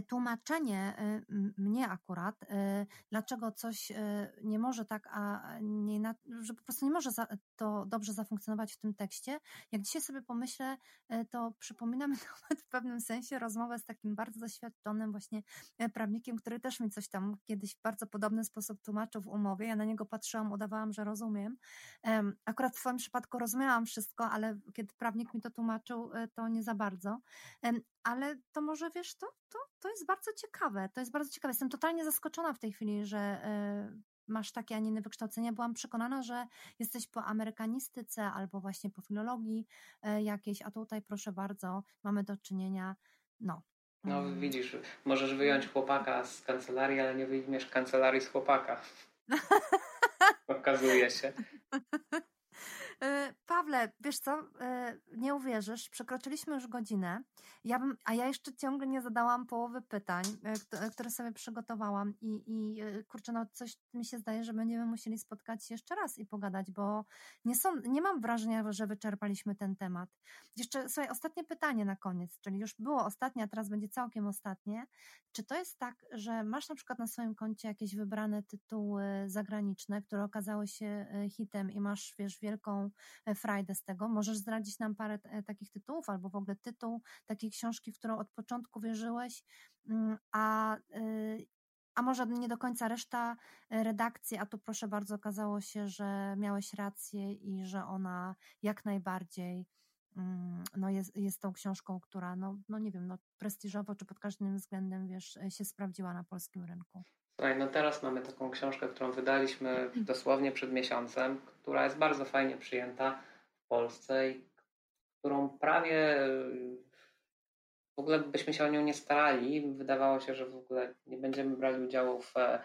tłumaczenie e, mnie akurat, e, dlaczego coś nie może tak, a nie, że po prostu nie może to dobrze zafunkcjonować w tym tekście. Jak dzisiaj sobie pomyślę, to przypomina mi *laughs* nawet w pewnym sensie rozmowę z takim bardzo doświadczonym właśnie prawnikiem, który też mi coś tam kiedyś w bardzo podobny sposób tłumaczył w umowie. Ja na niego patrzyłam, udawałam, że rozumiem. Akurat w swoim przypadku rozumiałam wszystko, ale kiedy prawnik mi to tłumaczył, to nie za bardzo. Ale to może wiesz, to, to, to jest bardzo ciekawe. To jest bardzo ciekawe. Jestem totalnie zaskoczona w tej chwili, że y, masz takie, a nie inne wykształcenie. Byłam przekonana, że jesteś po amerykanistyce albo właśnie po filologii y, jakiejś, a tutaj proszę bardzo, mamy do czynienia, no. No mm. widzisz, możesz wyjąć chłopaka z kancelarii, ale nie wyjmiesz kancelarii z chłopaka. *laughs* Okazuje się. *laughs* E, Pawle, wiesz co, e, nie uwierzysz, przekroczyliśmy już godzinę, ja bym, a ja jeszcze ciągle nie zadałam połowy pytań, e, które sobie przygotowałam i, i kurczę, no coś mi się zdaje, że będziemy musieli spotkać się jeszcze raz i pogadać, bo nie, są, nie mam wrażenia, że wyczerpaliśmy ten temat. Jeszcze, słuchaj, ostatnie pytanie na koniec, czyli już było ostatnie, a teraz będzie całkiem ostatnie. Czy to jest tak, że masz na przykład na swoim koncie jakieś wybrane tytuły zagraniczne, które okazały się hitem i masz, wiesz, wielką E, frajdę z tego. Możesz zdradzić nam parę e, takich tytułów, albo w ogóle tytuł takiej książki, w którą od początku wierzyłeś, mm, a, y, a może nie do końca reszta e, redakcji, a tu proszę bardzo, okazało się, że miałeś rację i że ona jak najbardziej mm, no jest, jest tą książką, która, no, no nie wiem, no prestiżowo czy pod każdym względem, wiesz, się sprawdziła na polskim rynku. Słuchaj, no teraz mamy taką książkę, którą wydaliśmy dosłownie przed miesiącem, która jest bardzo fajnie przyjęta w Polsce i którą prawie w ogóle byśmy się o nią nie starali. Wydawało się, że w ogóle nie będziemy brali udziału w e,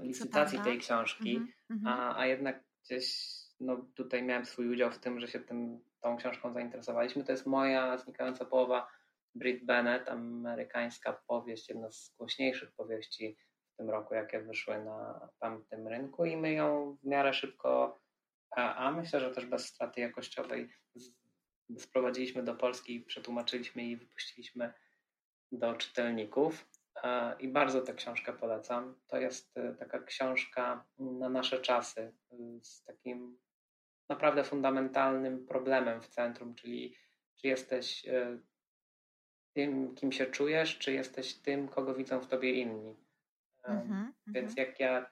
licytacji tej książki, mm -hmm. a, a jednak gdzieś no, tutaj miałem swój udział w tym, że się tym, tą książką zainteresowaliśmy. To jest moja znikająca połowa Brit Bennett, amerykańska powieść, jedna z głośniejszych powieści w tym roku, jakie wyszły na tamtym rynku i my ją w miarę szybko, a, a myślę, że też bez straty jakościowej sprowadziliśmy do Polski, przetłumaczyliśmy i wypuściliśmy do czytelników. I bardzo tę książkę polecam. To jest e, taka książka na nasze czasy z takim naprawdę fundamentalnym problemem w centrum, czyli czy jesteś e, tym, kim się czujesz, czy jesteś tym, kogo widzą w tobie inni. Mm-hmm, Więc mm-hmm. jak ja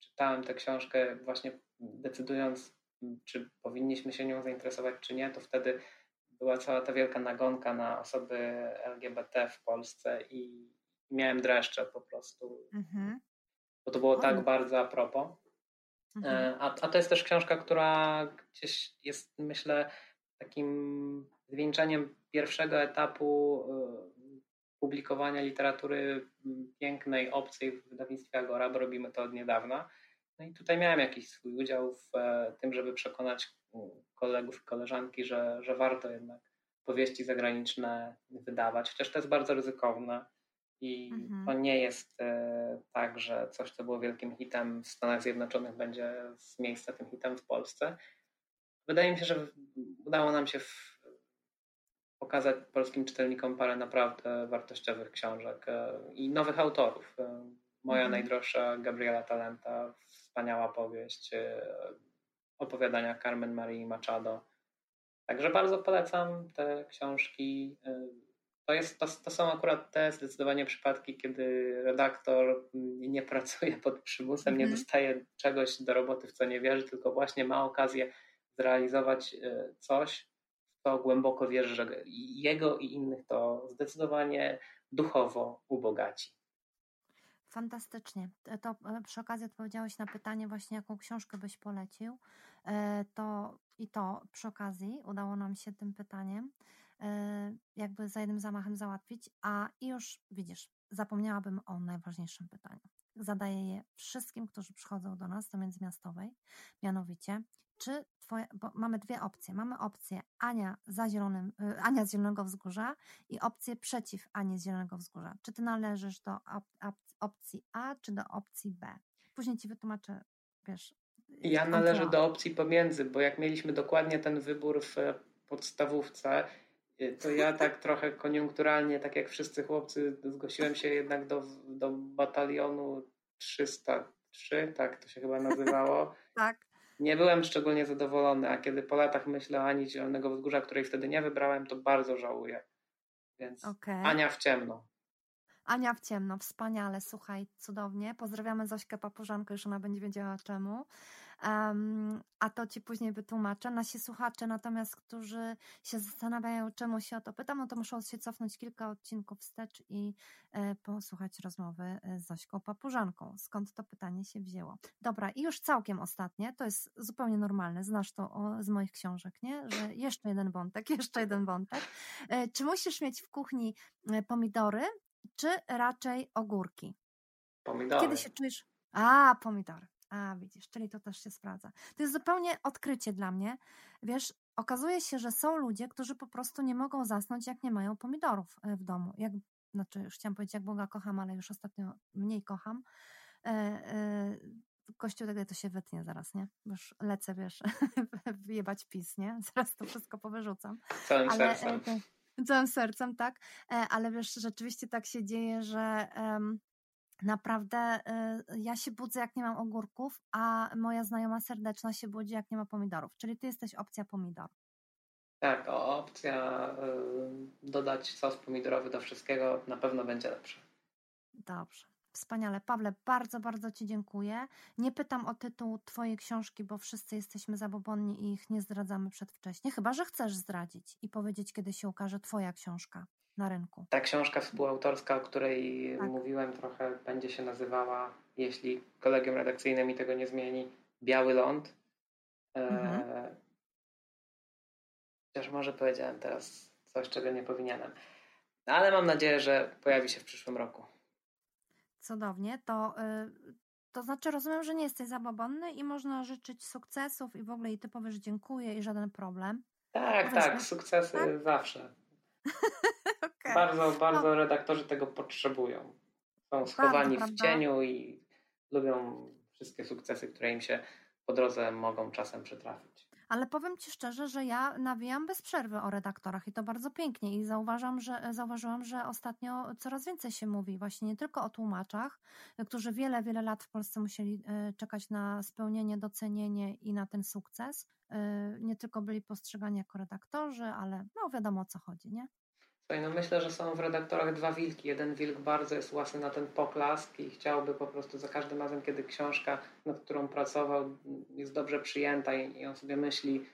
czytałem tę książkę, właśnie decydując, czy powinniśmy się nią zainteresować, czy nie, to wtedy była cała ta wielka nagonka na osoby LGBT w Polsce i miałem dreszcze po prostu. Mm-hmm. Bo to było tak bardzo a propos. E, a, a to jest też książka, która gdzieś jest, myślę, takim zwieńczeniem pierwszego etapu y, publikowania literatury pięknej, obcej w wydawnictwie Agora, bo robimy to od niedawna. No i tutaj miałem jakiś swój udział w e, tym, żeby przekonać kolegów i koleżanki, że, że warto jednak powieści zagraniczne wydawać, chociaż to jest bardzo ryzykowne i mhm. to nie jest e, tak, że coś, co było wielkim hitem w Stanach Zjednoczonych, będzie z miejsca tym hitem w Polsce. Wydaje mi się, że udało nam się pokazać polskim czytelnikom parę naprawdę wartościowych książek e, i nowych autorów. E, moja mhm. najdroższa Gabriela Talenta, wspaniała powieść, e, opowiadania Carmen Marii Machado. Także bardzo polecam te książki. To, jest, to, to, są akurat te zdecydowanie przypadki, kiedy redaktor nie pracuje pod przymusem, nie mhm. dostaje czegoś do roboty, w co nie wierzy, tylko właśnie ma okazję zrealizować coś, to głęboko wierzę, że jego i innych to zdecydowanie duchowo ubogaci. Fantastycznie. To e, przy okazji odpowiedziałeś na pytanie właśnie, jaką książkę byś polecił. E, to i to przy okazji udało nam się tym pytaniem e, jakby za jednym zamachem załatwić, a i już widzisz, zapomniałabym o najważniejszym pytaniu. Zadaję je wszystkim, którzy przychodzą do nas do międzymiastowej, mianowicie czy twoje, bo mamy dwie opcje. Mamy opcję Ania, za zielonym, y, Ania z Zielonego Wzgórza i opcję przeciw Anii z Zielonego Wzgórza. Czy ty należysz do op, op, opcji A, czy do opcji B? Później ci wytłumaczę, wiesz. Ja należę do opcji pomiędzy, bo jak mieliśmy dokładnie ten wybór w podstawówce, y, to ja *laughs* tak trochę koniunkturalnie, tak jak wszyscy chłopcy, zgłosiłem się jednak do, do batalionu 303, tak to się chyba nazywało. *laughs* tak nie byłem szczególnie zadowolony, a kiedy po latach myślę o Ani Zielonego Wzgórza, której wtedy nie wybrałem, to bardzo żałuję. Więc okay. Ania w ciemno. Ania w ciemno, wspaniale, słuchaj, cudownie. Pozdrawiamy Zośkę Papużankę, już ona będzie wiedziała czemu. Um, a to Ci później wytłumaczę. Nasi słuchacze natomiast, którzy się zastanawiają, czemu się o to pytam, no to muszą się cofnąć kilka odcinków wstecz i e, posłuchać rozmowy e, z Zośką Papużanką. Skąd to pytanie się wzięło? Dobra, i już całkiem ostatnie, to jest zupełnie normalne, znasz to o, z moich książek, nie? Że jeszcze jeden wątek, *laughs* jeszcze jeden wątek. E, czy musisz mieć w kuchni e, pomidory, czy raczej ogórki? Pomidory. Kiedy się czujesz A, pomidory. A, widzisz, czyli to też się sprawdza. To jest zupełnie odkrycie dla mnie. Wiesz, okazuje się, że są ludzie, którzy po prostu nie mogą zasnąć, jak nie mają pomidorów e, w domu. Jak, znaczy, już chciałam powiedzieć, jak Boga kocham, ale już ostatnio mniej kocham. E, e, Kościół tego to się wytnie zaraz, nie? Już lecę, wiesz, *laughs* wyjebać pis, nie? Zaraz to wszystko powyrzucam. Całym ale, sercem. Całym sercem, tak. Ale wiesz, rzeczywiście tak się dzieje, że um, Naprawdę y, ja się budzę, jak nie mam ogórków, a moja znajoma serdeczna się budzi, jak nie ma pomidorów. Czyli ty jesteś opcja pomidor. Tak, opcja y, dodać sos pomidorowy do wszystkiego na pewno będzie lepsza. Dobrze. Wspaniale. Pawle, bardzo, bardzo Ci dziękuję. Nie pytam o tytuł Twojej książki, bo wszyscy jesteśmy zabobonni i ich nie zdradzamy przedwcześnie, chyba że chcesz zdradzić i powiedzieć, kiedy się ukaże Twoja książka na rynku. Ta książka współautorska, o której tak. mówiłem trochę, będzie się nazywała, jeśli kolegium redakcyjne mi tego nie zmieni, Biały Ląd. E, mhm. Chociaż może powiedziałem teraz coś, czego nie powinienem. Ale mam nadzieję, że pojawi się w przyszłym roku. Cudownie. To, yy, to znaczy, rozumiem, że nie jesteś zabobonny i można życzyć sukcesów i w ogóle i ty powiesz dziękuję i żaden problem. Tak, Powiedzmy. tak, sukcesy tak? zawsze. *laughs* okay. Bardzo, bardzo no. redaktorzy tego potrzebują. Są schowani bardzo, w cieniu i lubią wszystkie sukcesy, które im się po drodze mogą czasem przytrafić. Ale powiem Ci szczerze, że ja nawijam bez przerwy o redaktorach i to bardzo pięknie i zauważam, że, zauważyłam, że ostatnio coraz więcej się mówi właśnie nie tylko o tłumaczach, którzy wiele, wiele lat w Polsce musieli e, czekać na spełnienie, docenienie i na ten sukces. E, nie tylko byli postrzegani jako redaktorzy, ale no wiadomo o co chodzi, nie? Słuchaj, no myślę, że są w redaktorach dwa wilki. Jeden wilk bardzo jest łasny na ten poklask i chciałby po prostu za każdym razem, kiedy książka, nad którą pracował, jest dobrze przyjęta i, on sobie myśli,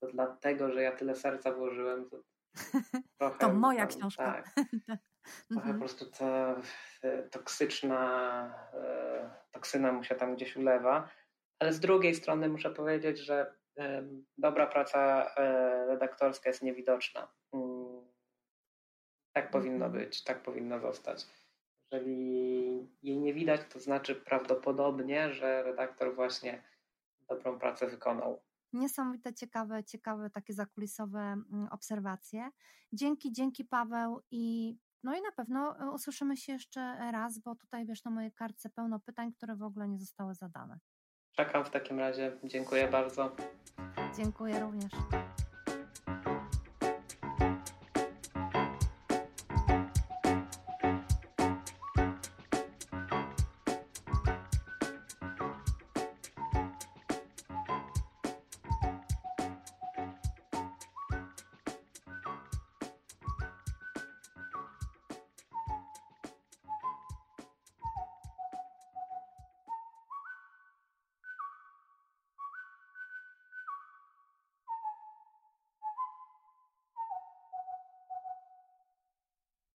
to dlatego, że ja tyle serca włożyłem. To, *laughs* trochę, to moja tam, książka. Tak. *laughs* Trochę po prostu ta e, toksyczna e, toksyna mu się tam gdzieś ulewa. Ale z drugiej strony muszę powiedzieć, że dobra praca redaktorska jest niewidoczna mm, tak powinno mhm. być, tak powinno zostać. Jeżeli jej nie widać, to znaczy prawdopodobnie, że redaktor właśnie dobrą pracę wykonał. Niesamowite, ciekawe, ciekawe takie zakulisowe mm, obserwacje. Dzięki, dzięki Paweł i no i na pewno e, usłyszymy się jeszcze raz, bo tutaj wiesz na mojej kartce pełno pytań, które w ogóle nie zostały zadane. Czekam w takim razie. Dziękuję bardzo. Dziękuję również.